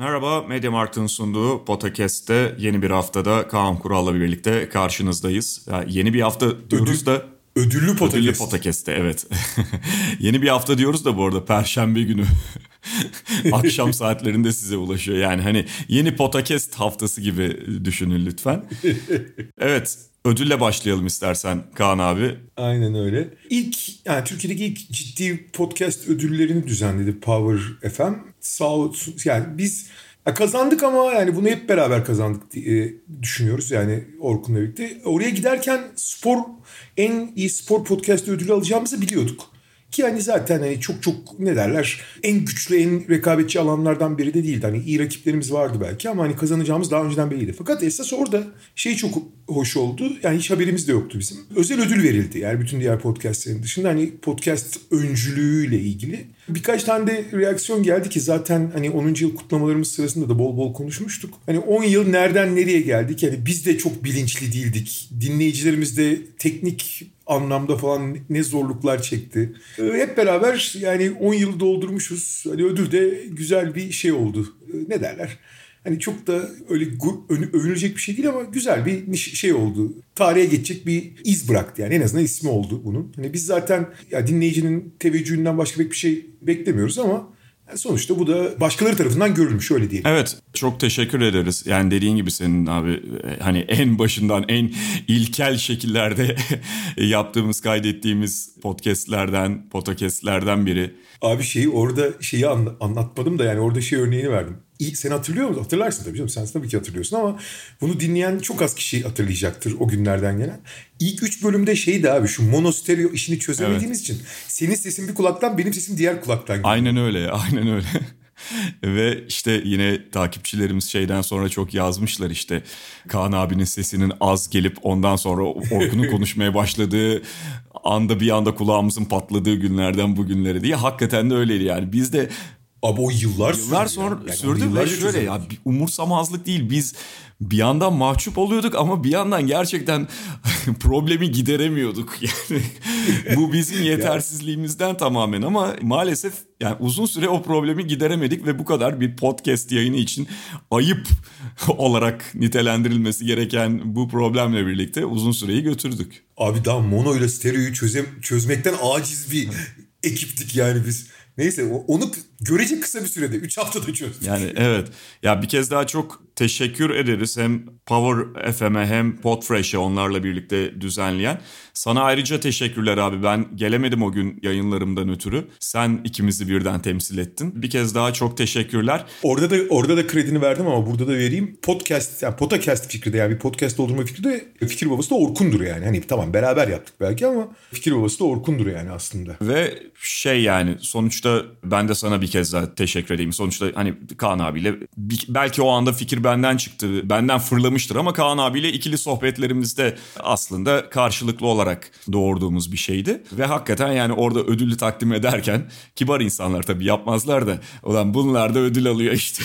Merhaba, Mediamarkt'ın sunduğu Podcast'te yeni bir haftada Kaan Kural'la birlikte karşınızdayız. Ya yeni bir hafta diyoruz Ödül- da... Ödüllü podcast. Ödüllü Podcast'te evet. yeni bir hafta diyoruz da bu arada Perşembe günü akşam saatlerinde size ulaşıyor. Yani hani yeni Podcast haftası gibi düşünün lütfen. Evet, ödülle başlayalım istersen Kaan abi. Aynen öyle. İlk yani Türkiye'deki ilk ciddi podcast ödüllerini düzenledi Power FM. Sağ olsun. Yani biz ya kazandık ama yani bunu hep beraber kazandık diye düşünüyoruz yani Orkun'la birlikte. Oraya giderken spor en iyi spor podcast ödülü alacağımızı biliyorduk. Ki hani zaten hani çok çok ne derler en güçlü en rekabetçi alanlardan biri de değildi. Hani iyi rakiplerimiz vardı belki ama hani kazanacağımız daha önceden belliydi. Fakat esas orada şey çok hoş oldu. Yani hiç haberimiz de yoktu bizim. Özel ödül verildi. Yani bütün diğer podcastlerin dışında hani podcast öncülüğüyle ilgili. Birkaç tane de reaksiyon geldi ki zaten hani 10. yıl kutlamalarımız sırasında da bol bol konuşmuştuk. Hani 10 yıl nereden nereye geldik? Yani biz de çok bilinçli değildik. Dinleyicilerimiz de teknik anlamda falan ne zorluklar çekti. Hep beraber yani 10 yılı doldurmuşuz. Hani ödül de güzel bir şey oldu. Ee, Ne derler? Hani çok da öyle övünülecek bir şey değil ama güzel bir şey oldu. Tarihe geçecek bir iz bıraktı yani en azından ismi oldu bunun. Hani biz zaten ya dinleyicinin teveccühünden başka pek bir şey beklemiyoruz ama yani sonuçta bu da başkaları tarafından görülmüş öyle diyelim. Evet çok teşekkür ederiz. Yani dediğin gibi senin abi e, hani en başından en ilkel şekillerde yaptığımız kaydettiğimiz podcastlerden, podcastlerden biri. Abi şeyi orada şeyi anla- anlatmadım da yani orada şey örneğini verdim. Sen hatırlıyor musun? Hatırlarsın tabii canım. Sen tabii ki hatırlıyorsun ama bunu dinleyen çok az kişi hatırlayacaktır o günlerden gelen. İlk üç bölümde şeydi abi şu monostereo işini çözemediğimiz için senin sesin bir kulaktan benim sesim diğer kulaktan geliyor. Aynen öyle aynen öyle. Ve işte yine takipçilerimiz şeyden sonra çok yazmışlar işte Kaan abinin sesinin az gelip ondan sonra Orkun'un konuşmaya başladığı anda bir anda kulağımızın patladığı günlerden bugünlere diye. Hakikaten de öyleydi yani biz de Abi o yıllar sürdü. Yıllar yani. sonra Yani sürdü ve yıllarca şöyle ya bir umursamazlık değil biz bir yandan mahcup oluyorduk ama bir yandan gerçekten problemi gideremiyorduk yani bu bizim yetersizliğimizden tamamen ama maalesef yani uzun süre o problemi gideremedik ve bu kadar bir podcast yayını için ayıp olarak nitelendirilmesi gereken bu problemle birlikte uzun süreyi götürdük. Abi daha mono ile stereoyu çözem çözmekten aciz bir ekiptik yani biz. Neyse onu görece kısa bir sürede 3 haftada çözdük. Yani evet. Ya bir kez daha çok teşekkür ederiz hem Power FM'e hem Podfresh'e onlarla birlikte düzenleyen. Sana ayrıca teşekkürler abi. Ben gelemedim o gün yayınlarımdan ötürü. Sen ikimizi birden temsil ettin. Bir kez daha çok teşekkürler. Orada da orada da kredini verdim ama burada da vereyim. Podcast yani podcast fikri de yani bir podcast doldurma fikri de fikir babası da Orkun'dur yani. Hani tamam beraber yaptık belki ama fikir babası da Orkun'dur yani aslında. Ve şey yani sonuçta ben de sana bir kez daha teşekkür edeyim. Sonuçta hani Kaan abiyle belki o anda fikir benden çıktı. Benden fırlamıştır ama Kaan abiyle ikili sohbetlerimizde aslında karşılıklı olarak doğurduğumuz bir şeydi. Ve hakikaten yani orada ödülü takdim ederken kibar insanlar tabii yapmazlar da ulan bunlar da ödül alıyor işte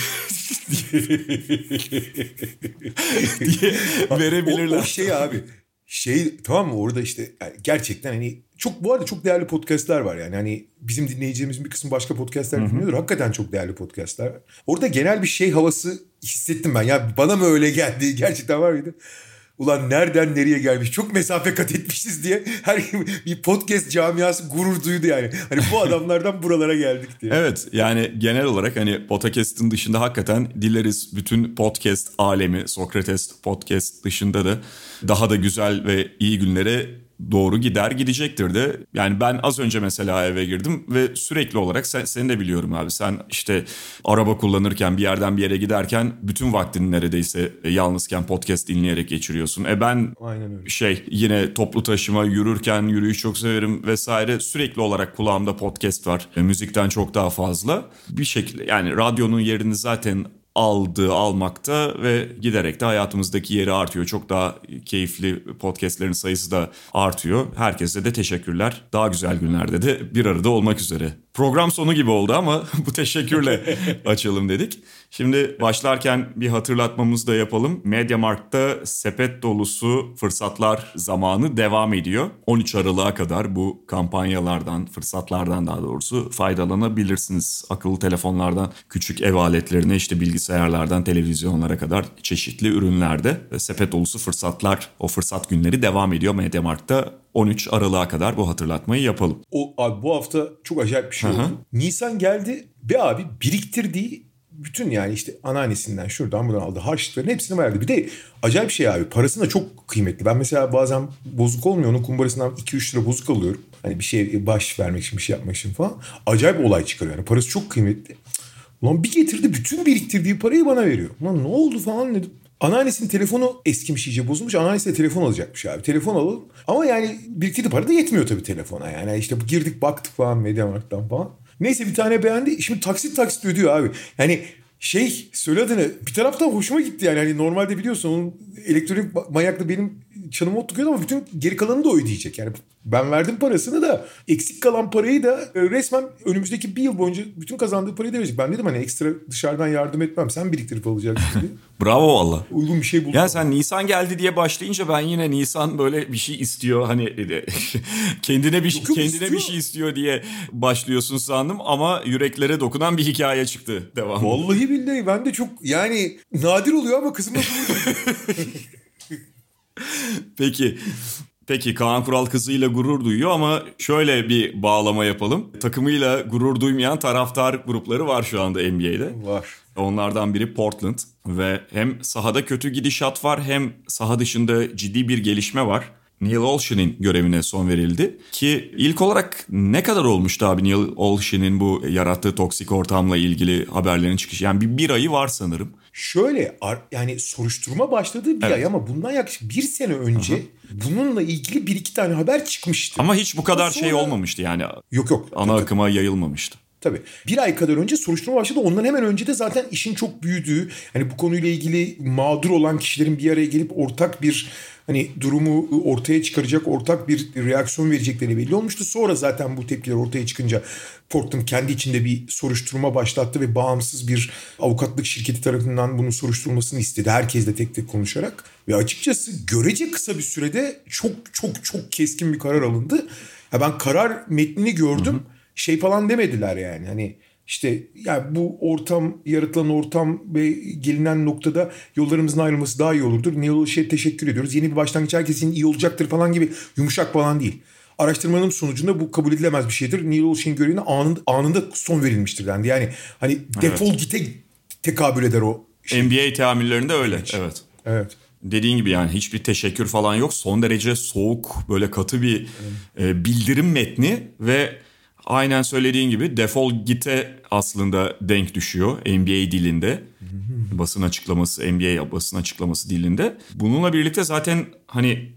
diye verebilirler. O, o şey abi şey tamam mı orada işte yani gerçekten hani çok bu arada çok değerli podcastler var yani hani bizim dinleyicilerimizin bir kısmı başka podcastler dinliyordur. Hakikaten çok değerli podcastler var. Orada genel bir şey havası hissettim ben. Ya bana mı öyle geldi? Gerçekten var mıydı? Ulan nereden nereye gelmiş? Çok mesafe kat etmişiz diye her bir podcast camiası gurur duydu yani. Hani bu adamlardan buralara geldik diye. Evet yani genel olarak hani podcast'ın dışında hakikaten dileriz bütün podcast alemi Sokrates podcast dışında da daha da güzel ve iyi günlere doğru gider gidecektir de. Yani ben az önce mesela eve girdim ve sürekli olarak sen, seni de biliyorum abi. Sen işte araba kullanırken bir yerden bir yere giderken bütün vaktini neredeyse e, yalnızken podcast dinleyerek geçiriyorsun. E ben Aynen öyle. şey yine toplu taşıma yürürken yürüyüş çok severim vesaire sürekli olarak kulağımda podcast var. E, müzikten çok daha fazla. Bir şekilde yani radyonun yerini zaten aldığı almakta ve giderek de hayatımızdaki yeri artıyor. Çok daha keyifli podcastlerin sayısı da artıyor. Herkese de teşekkürler. Daha güzel günlerde de bir arada olmak üzere. Program sonu gibi oldu ama bu teşekkürle açalım dedik. Şimdi başlarken bir hatırlatmamızı da yapalım. Mediamarkt'ta sepet dolusu fırsatlar zamanı devam ediyor. 13 Aralık'a kadar bu kampanyalardan, fırsatlardan daha doğrusu faydalanabilirsiniz. Akıllı telefonlardan küçük ev aletlerine işte bilgisayarlardan televizyonlara kadar çeşitli ürünlerde sepet dolusu fırsatlar, o fırsat günleri devam ediyor Mediamarkt'ta 13 Aralık'a kadar bu hatırlatmayı yapalım. O abi bu hafta çok acayip bir şey oldu. Nisan geldi ve abi biriktirdiği bütün yani işte anneannesinden şuradan buradan aldı harçlıkların hepsini verdi. Bir de acayip şey abi parası da çok kıymetli. Ben mesela bazen bozuk olmuyor onun kumbarasından 2-3 lira bozuk alıyorum. Hani bir şey baş vermek için bir şey yapmak için falan. Acayip olay çıkarıyor. Yani parası çok kıymetli. Ulan bir getirdi bütün biriktirdiği parayı bana veriyor. Ulan ne oldu falan dedim. Anneannesinin telefonu eskimiş iyice bozulmuş. Anneannesi de telefon alacakmış abi. Telefon alalım. Ama yani biriktirdiği para da yetmiyor tabii telefona. Yani işte girdik baktık falan Mediamarkt'tan falan. Neyse bir tane beğendi. Şimdi taksit taksit ödüyor abi. Yani şey söyle adını bir taraftan hoşuma gitti yani. Hani normalde biliyorsun onun elektronik manyaklı benim canımı oturuyordu ama bütün geri kalanını da ödeyecek. Yani ben verdim parasını da eksik kalan parayı da e, resmen önümüzdeki bir yıl boyunca bütün kazandığı parayı da verecek. Ben dedim hani ekstra dışarıdan yardım etmem sen biriktirip alacaksın diye. Bravo valla. Uygun bir şey buldum. Ya sen Nisan geldi diye başlayınca ben yine Nisan böyle bir şey istiyor hani kendine bir Yok, yok, kendine istiyor. bir şey istiyor diye başlıyorsun sandım ama yüreklere dokunan bir hikaye çıktı devam. Vallahi billahi ben de çok yani nadir oluyor ama kızımla Peki. Peki Kaan Kural kızıyla gurur duyuyor ama şöyle bir bağlama yapalım. Takımıyla gurur duymayan taraftar grupları var şu anda NBA'de. var. Onlardan biri Portland ve hem sahada kötü gidişat var hem saha dışında ciddi bir gelişme var. Neil Olshin'in görevine son verildi ki ilk olarak ne kadar olmuştu abi Neil Olshin'in bu yarattığı toksik ortamla ilgili haberlerin çıkışı? Yani bir, bir ayı var sanırım. Şöyle yani soruşturma başladığı bir Evet. ay ama bundan yaklaşık bir sene önce bununla ilgili bir iki tane haber çıkmıştı. Ama hiç bu kadar Sonra- şey olmamıştı yani Yok yok. ana akıma yayılmamıştı. Tabii. Bir ay kadar önce soruşturma başladı. Ondan hemen önce de zaten işin çok büyüdüğü, hani bu konuyla ilgili mağdur olan kişilerin bir araya gelip ortak bir hani durumu ortaya çıkaracak, ortak bir reaksiyon verecekleri belli olmuştu. Sonra zaten bu tepkiler ortaya çıkınca Portland kendi içinde bir soruşturma başlattı ve bağımsız bir avukatlık şirketi tarafından bunun soruşturulmasını istedi. Herkesle tek tek konuşarak. Ve açıkçası görece kısa bir sürede çok çok çok keskin bir karar alındı. Ya ben karar metnini gördüm. Şey falan demediler yani. Hani işte ya bu ortam, yaratılan ortam ve gelinen noktada yollarımızın ayrılması daha iyi olurdur. Neil Olshey'e teşekkür ediyoruz. Yeni bir başlangıç herkesin iyi olacaktır falan gibi yumuşak falan değil. Araştırmanın sonucunda bu kabul edilemez bir şeydir. Neil Olshey'in görevine anında, anında son verilmiştir dendi. Yani hani defol gite tekabül eder o şey. NBA teamüllerinde öyle. Evet. Evet. Dediğin gibi yani hiçbir teşekkür falan yok. Son derece soğuk böyle katı bir e, bildirim metni ve aynen söylediğin gibi defol gite aslında denk düşüyor NBA dilinde. basın açıklaması, NBA basın açıklaması dilinde. Bununla birlikte zaten hani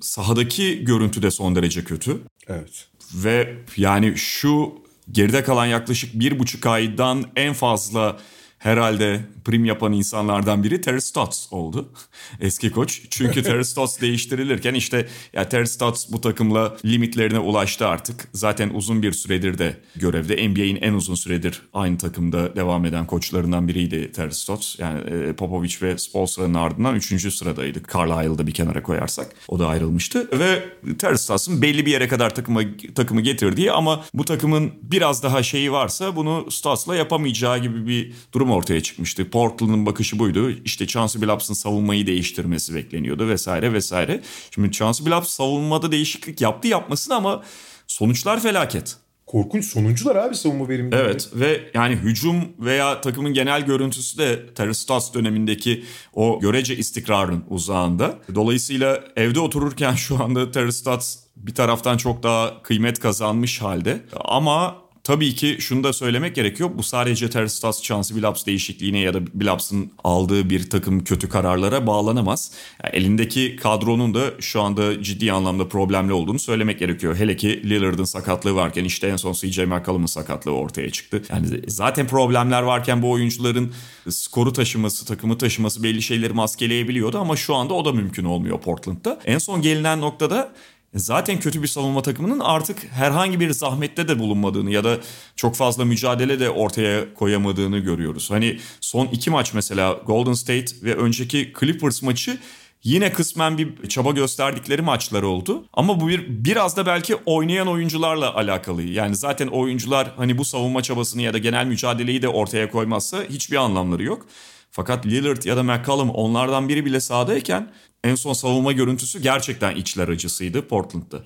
sahadaki görüntü de son derece kötü. Evet. Ve yani şu geride kalan yaklaşık bir buçuk aydan en fazla herhalde prim yapan insanlardan biri Terry Stotts oldu. Eski koç. Çünkü Terry Stotts değiştirilirken işte ya Terry Stotts bu takımla limitlerine ulaştı artık. Zaten uzun bir süredir de görevde. NBA'in en uzun süredir aynı takımda devam eden koçlarından biriydi Terry Stotts. Yani e, Popovich ve Spolstra'nın ardından 3. sıradaydı. Carlisle'ı da bir kenara koyarsak. O da ayrılmıştı. Ve Terry Stotts'ın belli bir yere kadar takımı, takımı getirdiği ama bu takımın biraz daha şeyi varsa bunu Stotts'la yapamayacağı gibi bir durum ortaya çıkmıştı. Portland'ın bakışı buydu. İşte Chauncey Billups'ın savunmayı değiştirmesi bekleniyordu vesaire vesaire. Şimdi Chauncey Billups savunmada değişiklik yaptı yapmasın ama sonuçlar felaket. Korkunç sonuncular abi savunma verimli. Evet ve yani hücum veya takımın genel görüntüsü de Terry Stotts dönemindeki o görece istikrarın uzağında. Dolayısıyla evde otururken şu anda Terry Stotts bir taraftan çok daha kıymet kazanmış halde ama tabii ki şunu da söylemek gerekiyor. Bu sadece Terstas Chance Billups değişikliğine ya da Billups'ın aldığı bir takım kötü kararlara bağlanamaz. Yani elindeki kadronun da şu anda ciddi anlamda problemli olduğunu söylemek gerekiyor. Hele ki Lillard'ın sakatlığı varken işte en son CJ McCollum'un sakatlığı ortaya çıktı. Yani zaten problemler varken bu oyuncuların skoru taşıması, takımı taşıması belli şeyleri maskeleyebiliyordu ama şu anda o da mümkün olmuyor Portland'da. En son gelinen noktada zaten kötü bir savunma takımının artık herhangi bir zahmette de bulunmadığını ya da çok fazla mücadele de ortaya koyamadığını görüyoruz. Hani son iki maç mesela Golden State ve önceki Clippers maçı yine kısmen bir çaba gösterdikleri maçlar oldu. Ama bu bir biraz da belki oynayan oyuncularla alakalı. Yani zaten oyuncular hani bu savunma çabasını ya da genel mücadeleyi de ortaya koymazsa hiçbir anlamları yok. Fakat Lillard ya da McCollum onlardan biri bile sahadayken en son savunma görüntüsü gerçekten içler acısıydı Portland'da.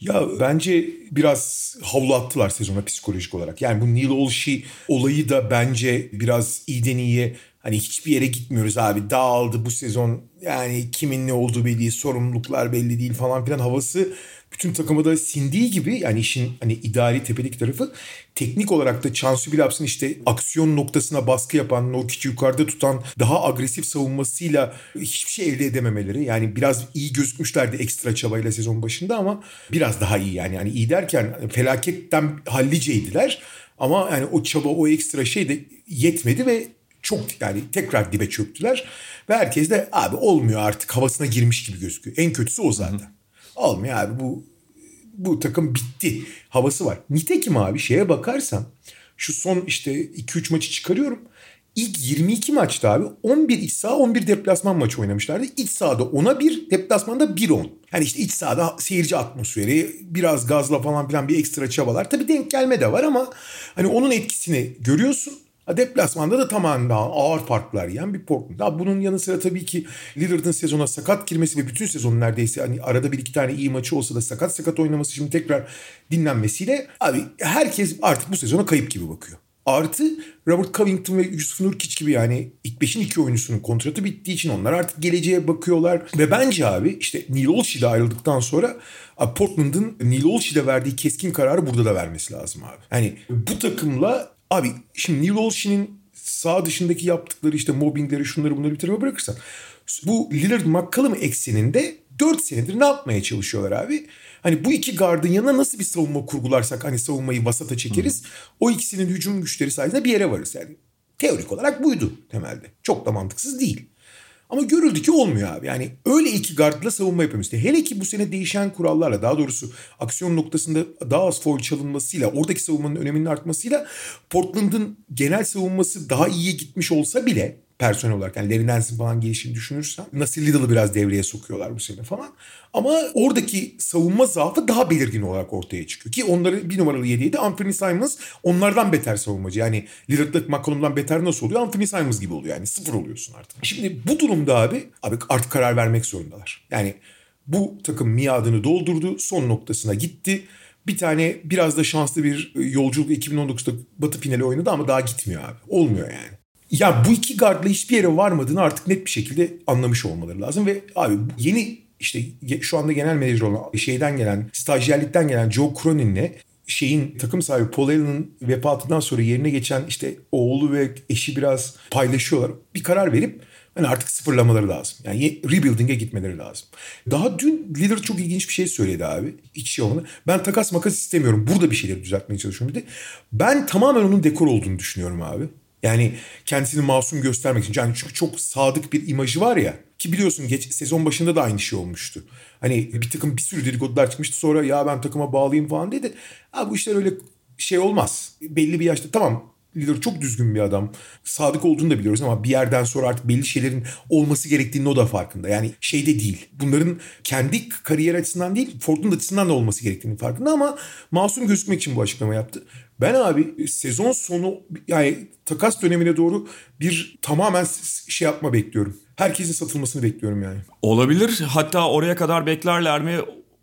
Ya bence biraz havlu attılar sezona psikolojik olarak. Yani bu Neil Olshey olayı da bence biraz iyiden iyiye hani hiçbir yere gitmiyoruz abi dağıldı bu sezon yani kimin ne olduğu belli sorumluluklar belli değil falan filan havası bütün takımı da sindiği gibi yani işin hani idari tepedeki tarafı teknik olarak da Chansu Billups'ın işte aksiyon noktasına baskı yapan, Nurkic'i yukarıda tutan daha agresif savunmasıyla hiçbir şey elde edememeleri. Yani biraz iyi gözükmüşlerdi ekstra çabayla sezon başında ama biraz daha iyi yani. Yani iyi derken felaketten halliceydiler. Ama yani o çaba, o ekstra şey de yetmedi ve çok yani tekrar dibe çöktüler. Ve herkes de abi olmuyor artık havasına girmiş gibi gözüküyor. En kötüsü o zaten. Hı hı. Olmuyor abi bu bu takım bitti havası var. Nitekim abi şeye bakarsan şu son işte 2-3 maçı çıkarıyorum. İlk 22 maçta abi 11 iç saha 11 deplasman maçı oynamışlardı. İç sahada 10'a 1 deplasmanda 1-10. Yani işte iç sahada seyirci atmosferi biraz gazla falan filan bir ekstra çabalar. Tabii denk gelme de var ama hani onun etkisini görüyorsun. Deplasmanda da tamamen ağır farklar yiyen bir Portland. Daha bunun yanı sıra tabii ki Lillard'ın sezona sakat girmesi ve bütün sezon neredeyse hani arada bir iki tane iyi maçı olsa da sakat sakat oynaması şimdi tekrar dinlenmesiyle abi herkes artık bu sezona kayıp gibi bakıyor. Artı Robert Covington ve Yusuf Nurkic gibi yani ilk beşin iki oyuncusunun kontratı bittiği için onlar artık geleceğe bakıyorlar. Ve bence abi işte Neil Olshey de ayrıldıktan sonra Portland'ın Neil Olshey'de verdiği keskin kararı burada da vermesi lazım abi. Yani bu takımla Abi şimdi Neil Olshey'nin sağ dışındaki yaptıkları işte mobbingleri şunları bunları bir tarafa bırakırsan. Bu Lillard McCollum ekseninde 4 senedir ne yapmaya çalışıyorlar abi? Hani bu iki gardın yanına nasıl bir savunma kurgularsak hani savunmayı vasata çekeriz. Hı. O ikisinin hücum güçleri sayesinde bir yere varız yani. Teorik olarak buydu temelde. Çok da mantıksız değil. Ama görüldü ki olmuyor abi. Yani öyle iki gardla savunma yapamıyorsun. Hele ki bu sene değişen kurallarla daha doğrusu aksiyon noktasında daha az foul çalınmasıyla oradaki savunmanın öneminin artmasıyla Portland'ın genel savunması daha iyiye gitmiş olsa bile personel olarak yani Larry Nance'in falan gelişini düşünürsen Nasir Little'ı biraz devreye sokuyorlar bu sene falan. Ama oradaki savunma zaafı daha belirgin olarak ortaya çıkıyor. Ki onları bir numaralı yediydi Anthony Simons onlardan beter savunmacı. Yani Lillard'la McCollum'dan beter nasıl oluyor? Anthony Simons gibi oluyor yani sıfır oluyorsun artık. Şimdi bu durumda abi, abi artık karar vermek zorundalar. Yani bu takım miadını doldurdu son noktasına gitti. Bir tane biraz da şanslı bir yolculuk 2019'da Batı finali oynadı ama daha gitmiyor abi. Olmuyor yani. Ya bu iki gardla hiçbir yere varmadığını artık net bir şekilde anlamış olmaları lazım ve abi yeni işte şu anda genel menajer olan şeyden gelen stajyerlikten gelen Joe Cronin'le şeyin takım sahibi Paul Allen'ın vefatından sonra yerine geçen işte oğlu ve eşi biraz paylaşıyorlar. Bir karar verip hani artık sıfırlamaları lazım. Yani rebuilding'e gitmeleri lazım. Daha dün Lillard çok ilginç bir şey söyledi abi. İç şey olanı. Ben takas makas istemiyorum. Burada bir şeyleri düzeltmeye çalışıyorum dedi. Ben tamamen onun dekor olduğunu düşünüyorum abi. Yani kendisini masum göstermek için. Yani çünkü çok sadık bir imajı var ya. Ki biliyorsun geç sezon başında da aynı şey olmuştu. Hani bir takım bir sürü dedikodular çıkmıştı sonra ya ben takıma bağlayayım falan dedi. Ha bu işler öyle şey olmaz. Belli bir yaşta tamam Lider çok düzgün bir adam. Sadık olduğunu da biliyoruz ama bir yerden sonra artık belli şeylerin olması gerektiğini o da farkında. Yani şeyde değil. Bunların kendi kariyer açısından değil, Ford'un açısından da olması gerektiğini farkında ama masum gözükmek için bu açıklama yaptı. Ben abi sezon sonu yani takas dönemine doğru bir tamamen şey yapma bekliyorum. Herkesin satılmasını bekliyorum yani. Olabilir. Hatta oraya kadar beklerler mi?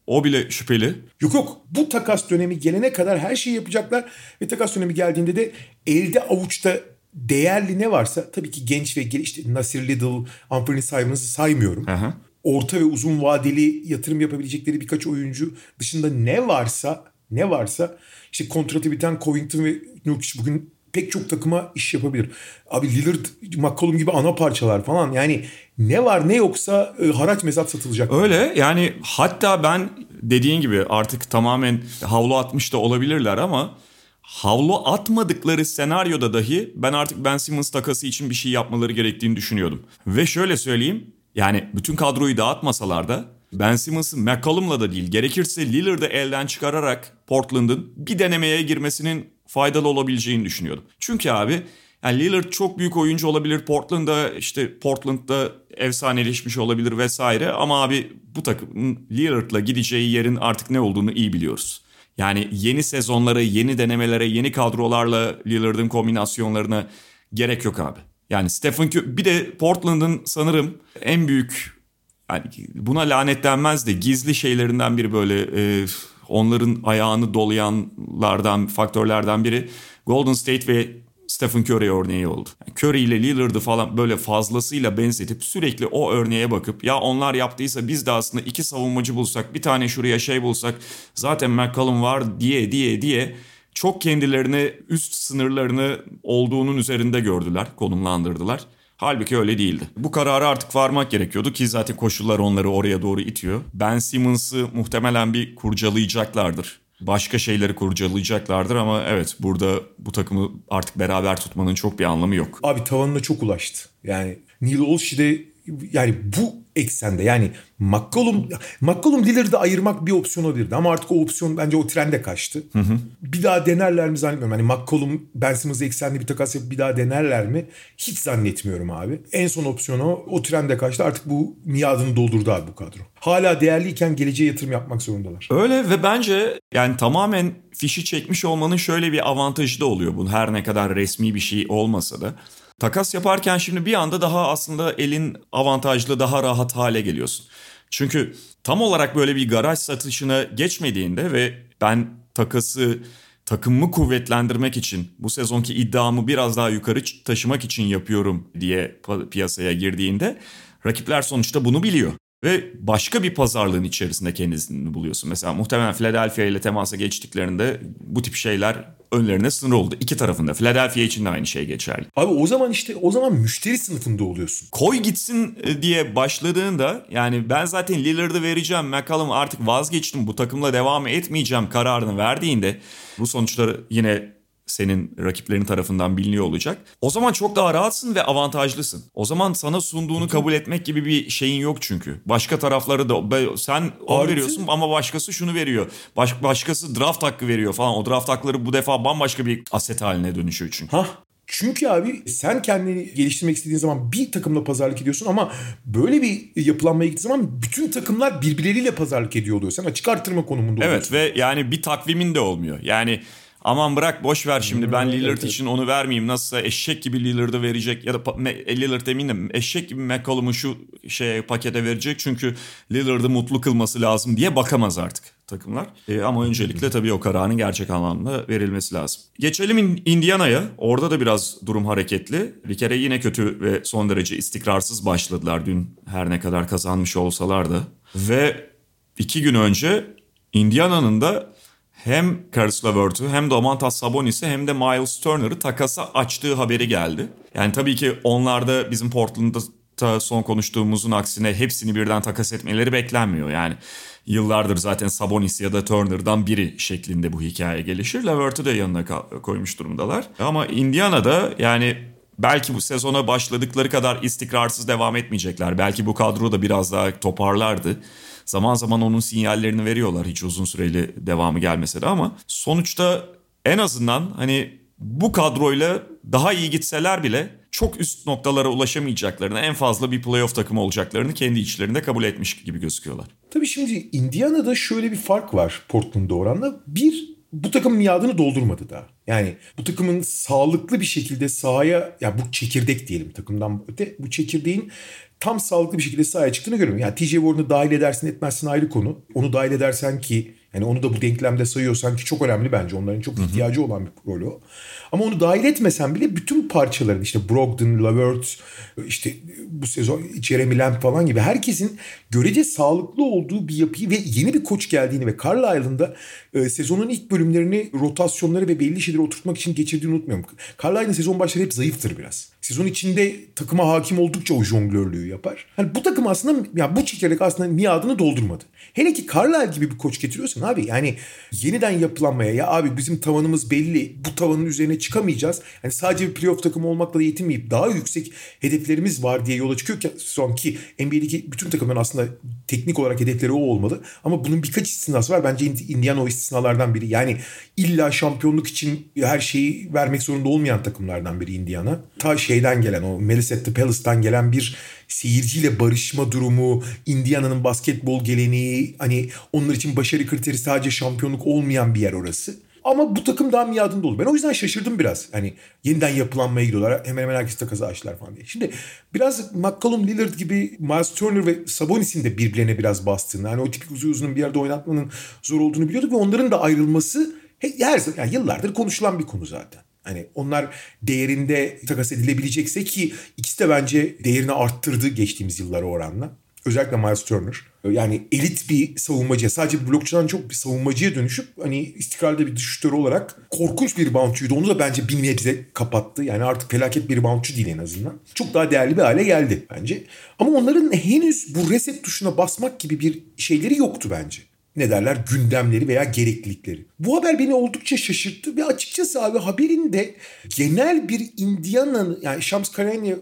O bile şüpheli. Yok yok. Bu takas dönemi gelene kadar her şeyi yapacaklar. Ve takas dönemi geldiğinde de elde avuçta değerli ne varsa tabii ki genç ve işte Nasir Little, Anthony Simons'ı saymıyorum. Hı. Orta ve uzun vadeli yatırım yapabilecekleri birkaç oyuncu dışında ne varsa ne varsa işte kontratı biten Covington ve Nurkic bugün pek çok takıma iş yapabilir. Abi Lillard, McCollum gibi ana parçalar falan yani ne var ne yoksa e, haraç mezat satılacak. Öyle yani hatta ben dediğin gibi artık tamamen havlu atmış da olabilirler ama havlu atmadıkları senaryoda dahi ben artık Ben Simmons takası için bir şey yapmaları gerektiğini düşünüyordum. Ve şöyle söyleyeyim yani bütün kadroyu dağıtmasalar da Ben Simmons'ın McCollum'la da değil gerekirse Lillard'ı elden çıkararak Portland'ın bir denemeye girmesinin faydalı olabileceğini düşünüyordum. Çünkü abi yani Lillard çok büyük oyuncu olabilir. Portland'da işte Portland'da efsaneleşmiş olabilir vesaire. Ama abi bu takımın Lillard'la gideceği yerin artık ne olduğunu iyi biliyoruz. Yani yeni sezonlara, yeni denemelere, yeni kadrolarla Lillard'ın kombinasyonlarına gerek yok abi. Yani Stephen Curry bir de Portland'ın sanırım en büyük yani buna lanetlenmez de gizli şeylerinden biri böyle e, onların ayağını dolayanlardan faktörlerden biri Golden State ve Stephen Curry örneği oldu. Curry ile Lillard'ı falan böyle fazlasıyla benzetip sürekli o örneğe bakıp ya onlar yaptıysa biz de aslında iki savunmacı bulsak bir tane şuraya şey bulsak zaten McCollum var diye diye diye çok kendilerini üst sınırlarını olduğunun üzerinde gördüler, konumlandırdılar. Halbuki öyle değildi. Bu kararı artık varmak gerekiyordu ki zaten koşullar onları oraya doğru itiyor. Ben Simmons'ı muhtemelen bir kurcalayacaklardır başka şeyleri kurcalayacaklardır ama evet burada bu takımı artık beraber tutmanın çok bir anlamı yok. Abi tavanına çok ulaştı. Yani Neil Olshey de yani bu eksende yani McCollum, McCollum Lillard'ı ayırmak bir opsiyon olabilirdi ama artık o opsiyon bence o trende kaçtı. Hı hı. Bir daha denerler mi zannetmiyorum. Hani McCollum Ben Simmons'ı eksenli bir takas yapıp bir daha denerler mi? Hiç zannetmiyorum abi. En son opsiyon o. O trende kaçtı. Artık bu miadını doldurdu abi bu kadro. Hala değerliyken geleceğe yatırım yapmak zorundalar. Öyle ve bence yani tamamen fişi çekmiş olmanın şöyle bir avantajı da oluyor. Bu her ne kadar resmi bir şey olmasa da. Takas yaparken şimdi bir anda daha aslında elin avantajlı, daha rahat hale geliyorsun. Çünkü tam olarak böyle bir garaj satışına geçmediğinde ve ben takası takımımı kuvvetlendirmek için bu sezonki iddiamı biraz daha yukarı taşımak için yapıyorum diye piyasaya girdiğinde rakipler sonuçta bunu biliyor. Ve başka bir pazarlığın içerisinde kendisini buluyorsun. Mesela muhtemelen Philadelphia ile temasa geçtiklerinde bu tip şeyler önlerine sınır oldu. İki tarafında. Philadelphia için de aynı şey geçerli. Abi o zaman işte o zaman müşteri sınıfında oluyorsun. Koy gitsin e, diye başladığında yani ben zaten Lillard'ı vereceğim. McCallum artık vazgeçtim bu takımla devam etmeyeceğim kararını verdiğinde bu sonuçları yine senin rakiplerin tarafından biliniyor olacak. O zaman çok daha rahatsın ve avantajlısın. O zaman sana sunduğunu kabul etmek gibi bir şeyin yok çünkü. Başka tarafları da sen onu veriyorsun ama başkası şunu veriyor. Baş, başkası draft hakkı veriyor falan. O draft hakları bu defa bambaşka bir aset haline dönüşüyor çünkü. Hah çünkü abi sen kendini geliştirmek istediğin zaman bir takımla pazarlık ediyorsun ama böyle bir yapılanmaya gittiğin zaman bütün takımlar birbirleriyle pazarlık ediyor oluyor. Sen açık artırma konumunda oluyorsun. Evet ve yani bir takvimin de olmuyor. Yani aman bırak boş ver şimdi ben Lillard evet, için onu vermeyeyim. Nasılsa eşek gibi Lillard'ı verecek ya da Lillard eminim eşek gibi McCollum'u şu şey pakete verecek. Çünkü Lillard'ı mutlu kılması lazım diye bakamaz artık takımlar. E, ama öncelikle tabii o kararın gerçek anlamda verilmesi lazım. Geçelim Indiana'ya. Orada da biraz durum hareketli. Bir kere yine kötü ve son derece istikrarsız başladılar dün her ne kadar kazanmış olsalar da. Ve iki gün önce Indiana'nın da hem Caris LeVert'ü hem Domantas Sabonis'i hem de Miles Turner'ı takasa açtığı haberi geldi. Yani tabii ki onlar da bizim Portland'da son konuştuğumuzun aksine hepsini birden takas etmeleri beklenmiyor. Yani yıllardır zaten Sabonis ya da Turner'dan biri şeklinde bu hikaye gelişir. LeVert'ü de yanına koymuş durumdalar. Ama Indiana'da yani belki bu sezona başladıkları kadar istikrarsız devam etmeyecekler. Belki bu kadro da biraz daha toparlardı. Zaman zaman onun sinyallerini veriyorlar hiç uzun süreli devamı gelmese de ama sonuçta en azından hani bu kadroyla daha iyi gitseler bile çok üst noktalara ulaşamayacaklarını, en fazla bir playoff takımı olacaklarını kendi içlerinde kabul etmiş gibi gözüküyorlar. Tabii şimdi Indiana'da şöyle bir fark var Portland'da oranla. Bir, bu takım miadını doldurmadı da. Yani bu takımın sağlıklı bir şekilde sahaya ya bu çekirdek diyelim takımdan öte bu çekirdeğin tam sağlıklı bir şekilde sahaya çıktığını görüyorum. Yani TJ Warren'ı dahil edersin etmezsin ayrı konu. Onu dahil edersen ki Yani onu da bu denklemde sayıyorsan ki çok önemli bence. Onların çok ihtiyacı olan bir rol o. Ama onu dahil etmesen bile bütün parçaların işte Brogdon, Lavert, işte bu sezon Jeremy Lamb falan gibi herkesin görece sağlıklı olduğu bir yapıyı ve yeni bir koç geldiğini ve Carlisle'ın da e, sezonun ilk bölümlerini rotasyonları ve belli şeyleri oturtmak için geçirdiğini unutmuyorum. Carlisle'ın sezon başları hep zayıftır biraz. Sezon içinde takıma hakim oldukça o jonglörlüğü yapar. Hani bu takım aslında ya bu çekirdek aslında miadını doldurmadı. Hele ki Carlisle gibi bir koç getiriyorsan abi yani yeniden yapılanmaya ya abi bizim tavanımız belli. Bu tavanın üzerine çıkamayacağız. Yani sadece bir playoff takımı olmakla yetinmeyip daha yüksek hedeflerimiz var diye yola çıkıyor ki son ki NBA'deki bütün takımların aslında teknik olarak hedefleri o olmalı. Ama bunun birkaç istisnası var. Bence Indiana o istisnalardan biri. Yani illa şampiyonluk için her şeyi vermek zorunda olmayan takımlardan biri Indiana. Ta şeyden gelen o Melisette Palace'tan gelen bir seyirciyle barışma durumu, Indiana'nın basketbol geleneği, hani onlar için başarı kriteri sadece şampiyonluk olmayan bir yer orası. Ama bu takım daha miadında olur. Ben o yüzden şaşırdım biraz. Hani yeniden yapılanmaya gidiyorlar. Hemen hemen herkes takası açtılar falan diye. Şimdi biraz McCollum, Lillard gibi Miles Turner ve Sabonis'in de birbirlerine biraz bastığını. Hani o tipik uzun uzun bir yerde oynatmanın zor olduğunu biliyorduk ve onların da ayrılması her yani yıllardır konuşulan bir konu zaten. Hani onlar değerinde takas edilebilecekse ki ikisi de bence değerini arttırdı geçtiğimiz yıllara oranla. Özellikle Miles Turner. Yani elit bir savunmacıya sadece bir blokçudan çok bir savunmacıya dönüşüp hani istikrarda bir düşüştör olarak korkunç bir bounce'ydu. Onu da bence bir nebze kapattı. Yani artık felaket bir bounce'cu değil en azından. Çok daha değerli bir hale geldi bence. Ama onların henüz bu reset tuşuna basmak gibi bir şeyleri yoktu bence ne derler gündemleri veya gereklilikleri. Bu haber beni oldukça şaşırttı ve açıkçası abi haberin de genel bir Indiana'nın yani Shams Charania,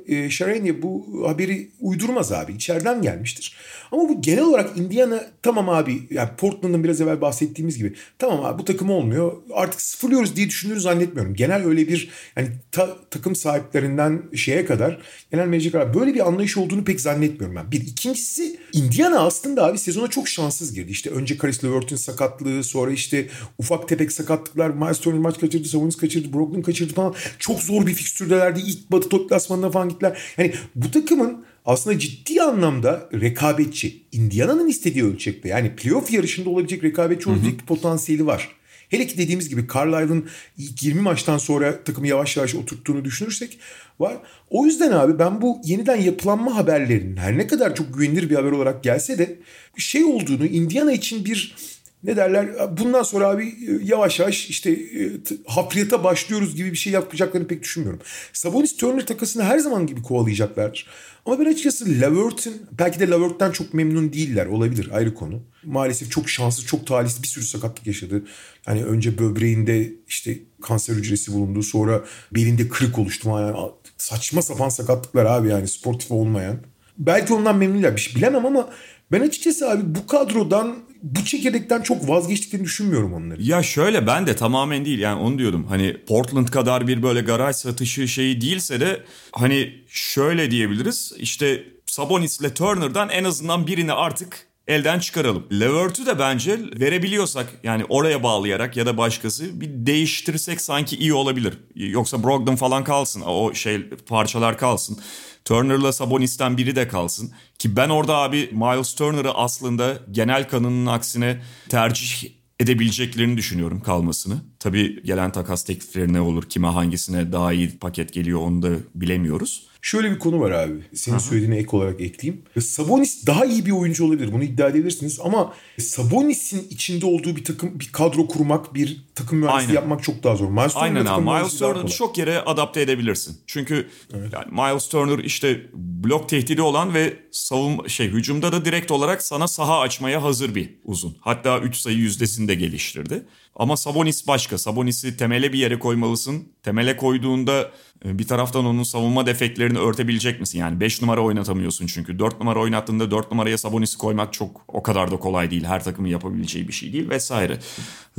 e, bu haberi uydurmaz abi içeriden gelmiştir. Ama bu genel olarak Indiana tamam abi yani Portland'ın biraz evvel bahsettiğimiz gibi tamam abi bu takım olmuyor artık sıfırlıyoruz diye düşündüğünü zannetmiyorum. Genel öyle bir yani ta, takım sahiplerinden şeye kadar genel menajer kadar böyle bir anlayış olduğunu pek zannetmiyorum ben. Bir ikincisi Indiana aslında abi sezona çok şanssız girdi. İşte önce Karis LeVert'in sakatlığı sonra işte ufak tefek sakatlıklar Miles Turner maç kaçırdı, Sabonis kaçırdı, Brooklyn kaçırdı falan. Çok zor bir fikstürdelerdi. İlk batı deplasmanına falan gittiler. Yani bu takımın aslında ciddi anlamda rekabetçi. Indiana'nın istediği ölçekte yani playoff yarışında olabilecek rekabetçi olabilecek bir potansiyeli var. Hele ki dediğimiz gibi Carlisle'ın ilk 20 maçtan sonra takımı yavaş yavaş oturttuğunu düşünürsek var. O yüzden abi ben bu yeniden yapılanma haberlerinin her ne kadar çok güvenilir bir haber olarak gelse de şey olduğunu Indiana için bir ne derler bundan sonra abi yavaş yavaş işte e, hafriyata başlıyoruz gibi bir şey yapacaklarını pek düşünmüyorum. Sabonis Turner takasını her zaman gibi kovalayacaklar. Ama ben açıkçası Lavert'in belki de Lavert'ten çok memnun değiller olabilir ayrı konu. Maalesef çok şanssız çok talihsiz bir sürü sakatlık yaşadı. Yani önce böbreğinde işte kanser hücresi bulundu sonra belinde kırık oluştu. Yani saçma sapan sakatlıklar abi yani sportif olmayan. Belki ondan memnunlar bir şey bilemem ama ben açıkçası abi bu kadrodan bu çekirdekten çok vazgeçtiklerini düşünmüyorum onları. Ya şöyle ben de tamamen değil yani onu diyordum. Hani Portland kadar bir böyle garaj satışı şeyi değilse de hani şöyle diyebiliriz. İşte Sabonis ile Turner'dan en azından birini artık elden çıkaralım. Levert'ü de bence verebiliyorsak yani oraya bağlayarak ya da başkası bir değiştirsek sanki iyi olabilir. Yoksa Brogdon falan kalsın o şey parçalar kalsın. Turner'la Sabonis'ten biri de kalsın. Ki ben orada abi Miles Turner'ı aslında genel kanının aksine tercih edebileceklerini düşünüyorum kalmasını. Tabii gelen takas teklifleri ne olur, kime hangisine daha iyi paket geliyor onu da bilemiyoruz. Şöyle bir konu var abi. Senin Aha. söylediğine ek olarak ekleyeyim. Sabonis daha iyi bir oyuncu olabilir. Bunu iddia edebilirsiniz ama Sabonis'in içinde olduğu bir takım bir kadro kurmak, bir takım mühendisliği yapmak çok daha zor. Miles Aynen abi. Miles Turner'ı çok yere adapte edebilirsin. Çünkü evet. yani Miles Turner işte blok tehdidi olan ve savunma şey hücumda da direkt olarak sana saha açmaya hazır bir uzun. Hatta 3 sayı yüzdesini de geliştirdi. Ama Sabonis başka. Sabonis'i temele bir yere koymalısın. Temele koyduğunda e, bir taraftan onun savunma defeklerini örtebilecek misin? Yani 5 numara oynatamıyorsun çünkü. 4 numara oynattığında 4 numaraya Sabonis'i koymak çok o kadar da kolay değil. Her takımın yapabileceği bir şey değil vesaire.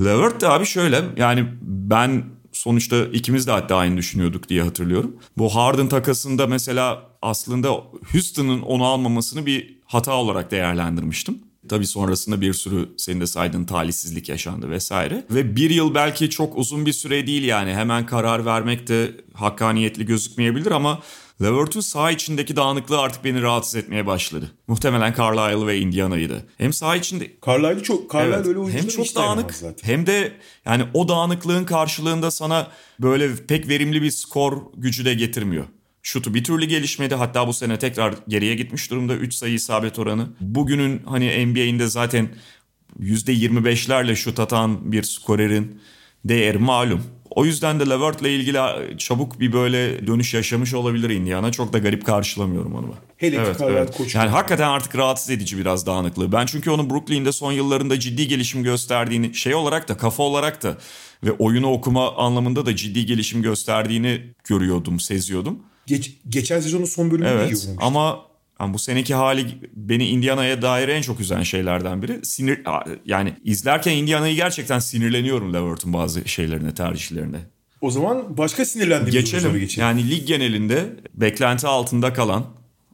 Levert de abi şöyle yani ben sonuçta ikimiz de hatta aynı düşünüyorduk diye hatırlıyorum. Bu Harden takasında mesela aslında Houston'ın onu almamasını bir hata olarak değerlendirmiştim. Tabii sonrasında bir sürü senin de saydığın talihsizlik yaşandı vesaire. Ve bir yıl belki çok uzun bir süre değil yani hemen karar vermek de hakkaniyetli gözükmeyebilir ama Levert'un sağ içindeki dağınıklığı artık beni rahatsız etmeye başladı. Muhtemelen Carlisle ve Indiana'ydı. Hem sağ içinde Carlisle çok Carlisle Evet. öyle Hem çok dağınık zaten. hem de yani o dağınıklığın karşılığında sana böyle pek verimli bir skor gücü de getirmiyor. Şutu bir türlü gelişmedi. Hatta bu sene tekrar geriye gitmiş durumda 3 sayı isabet oranı. Bugünün hani NBA'inde zaten %25'lerle şut atan bir skorerin değeri malum. O yüzden de Levert'le ilgili çabuk bir böyle dönüş yaşamış olabilir Indiana. Çok da garip karşılamıyorum onu ben. Hele ki Carlisle koç Yani hakikaten artık rahatsız edici biraz dağınıklığı. Ben çünkü onun Brooklyn'de son yıllarında ciddi gelişim gösterdiğini şey olarak da kafa olarak da ve oyunu okuma anlamında da ciddi gelişim gösterdiğini görüyordum, seziyordum. Geç, geçen sezonun son bölümünde iyi Evet oynamıştı. ama yani bu seneki hali beni Indiana'ya dair en çok üzen şeylerden biri. Sinir yani izlerken Indiana'yı gerçekten sinirleniyorum Levert'ın bazı şeylerine, tercihlerine. O zaman başka sinirlendiğimiz Geçelim. geçelim. Yani lig genelinde beklenti altında kalan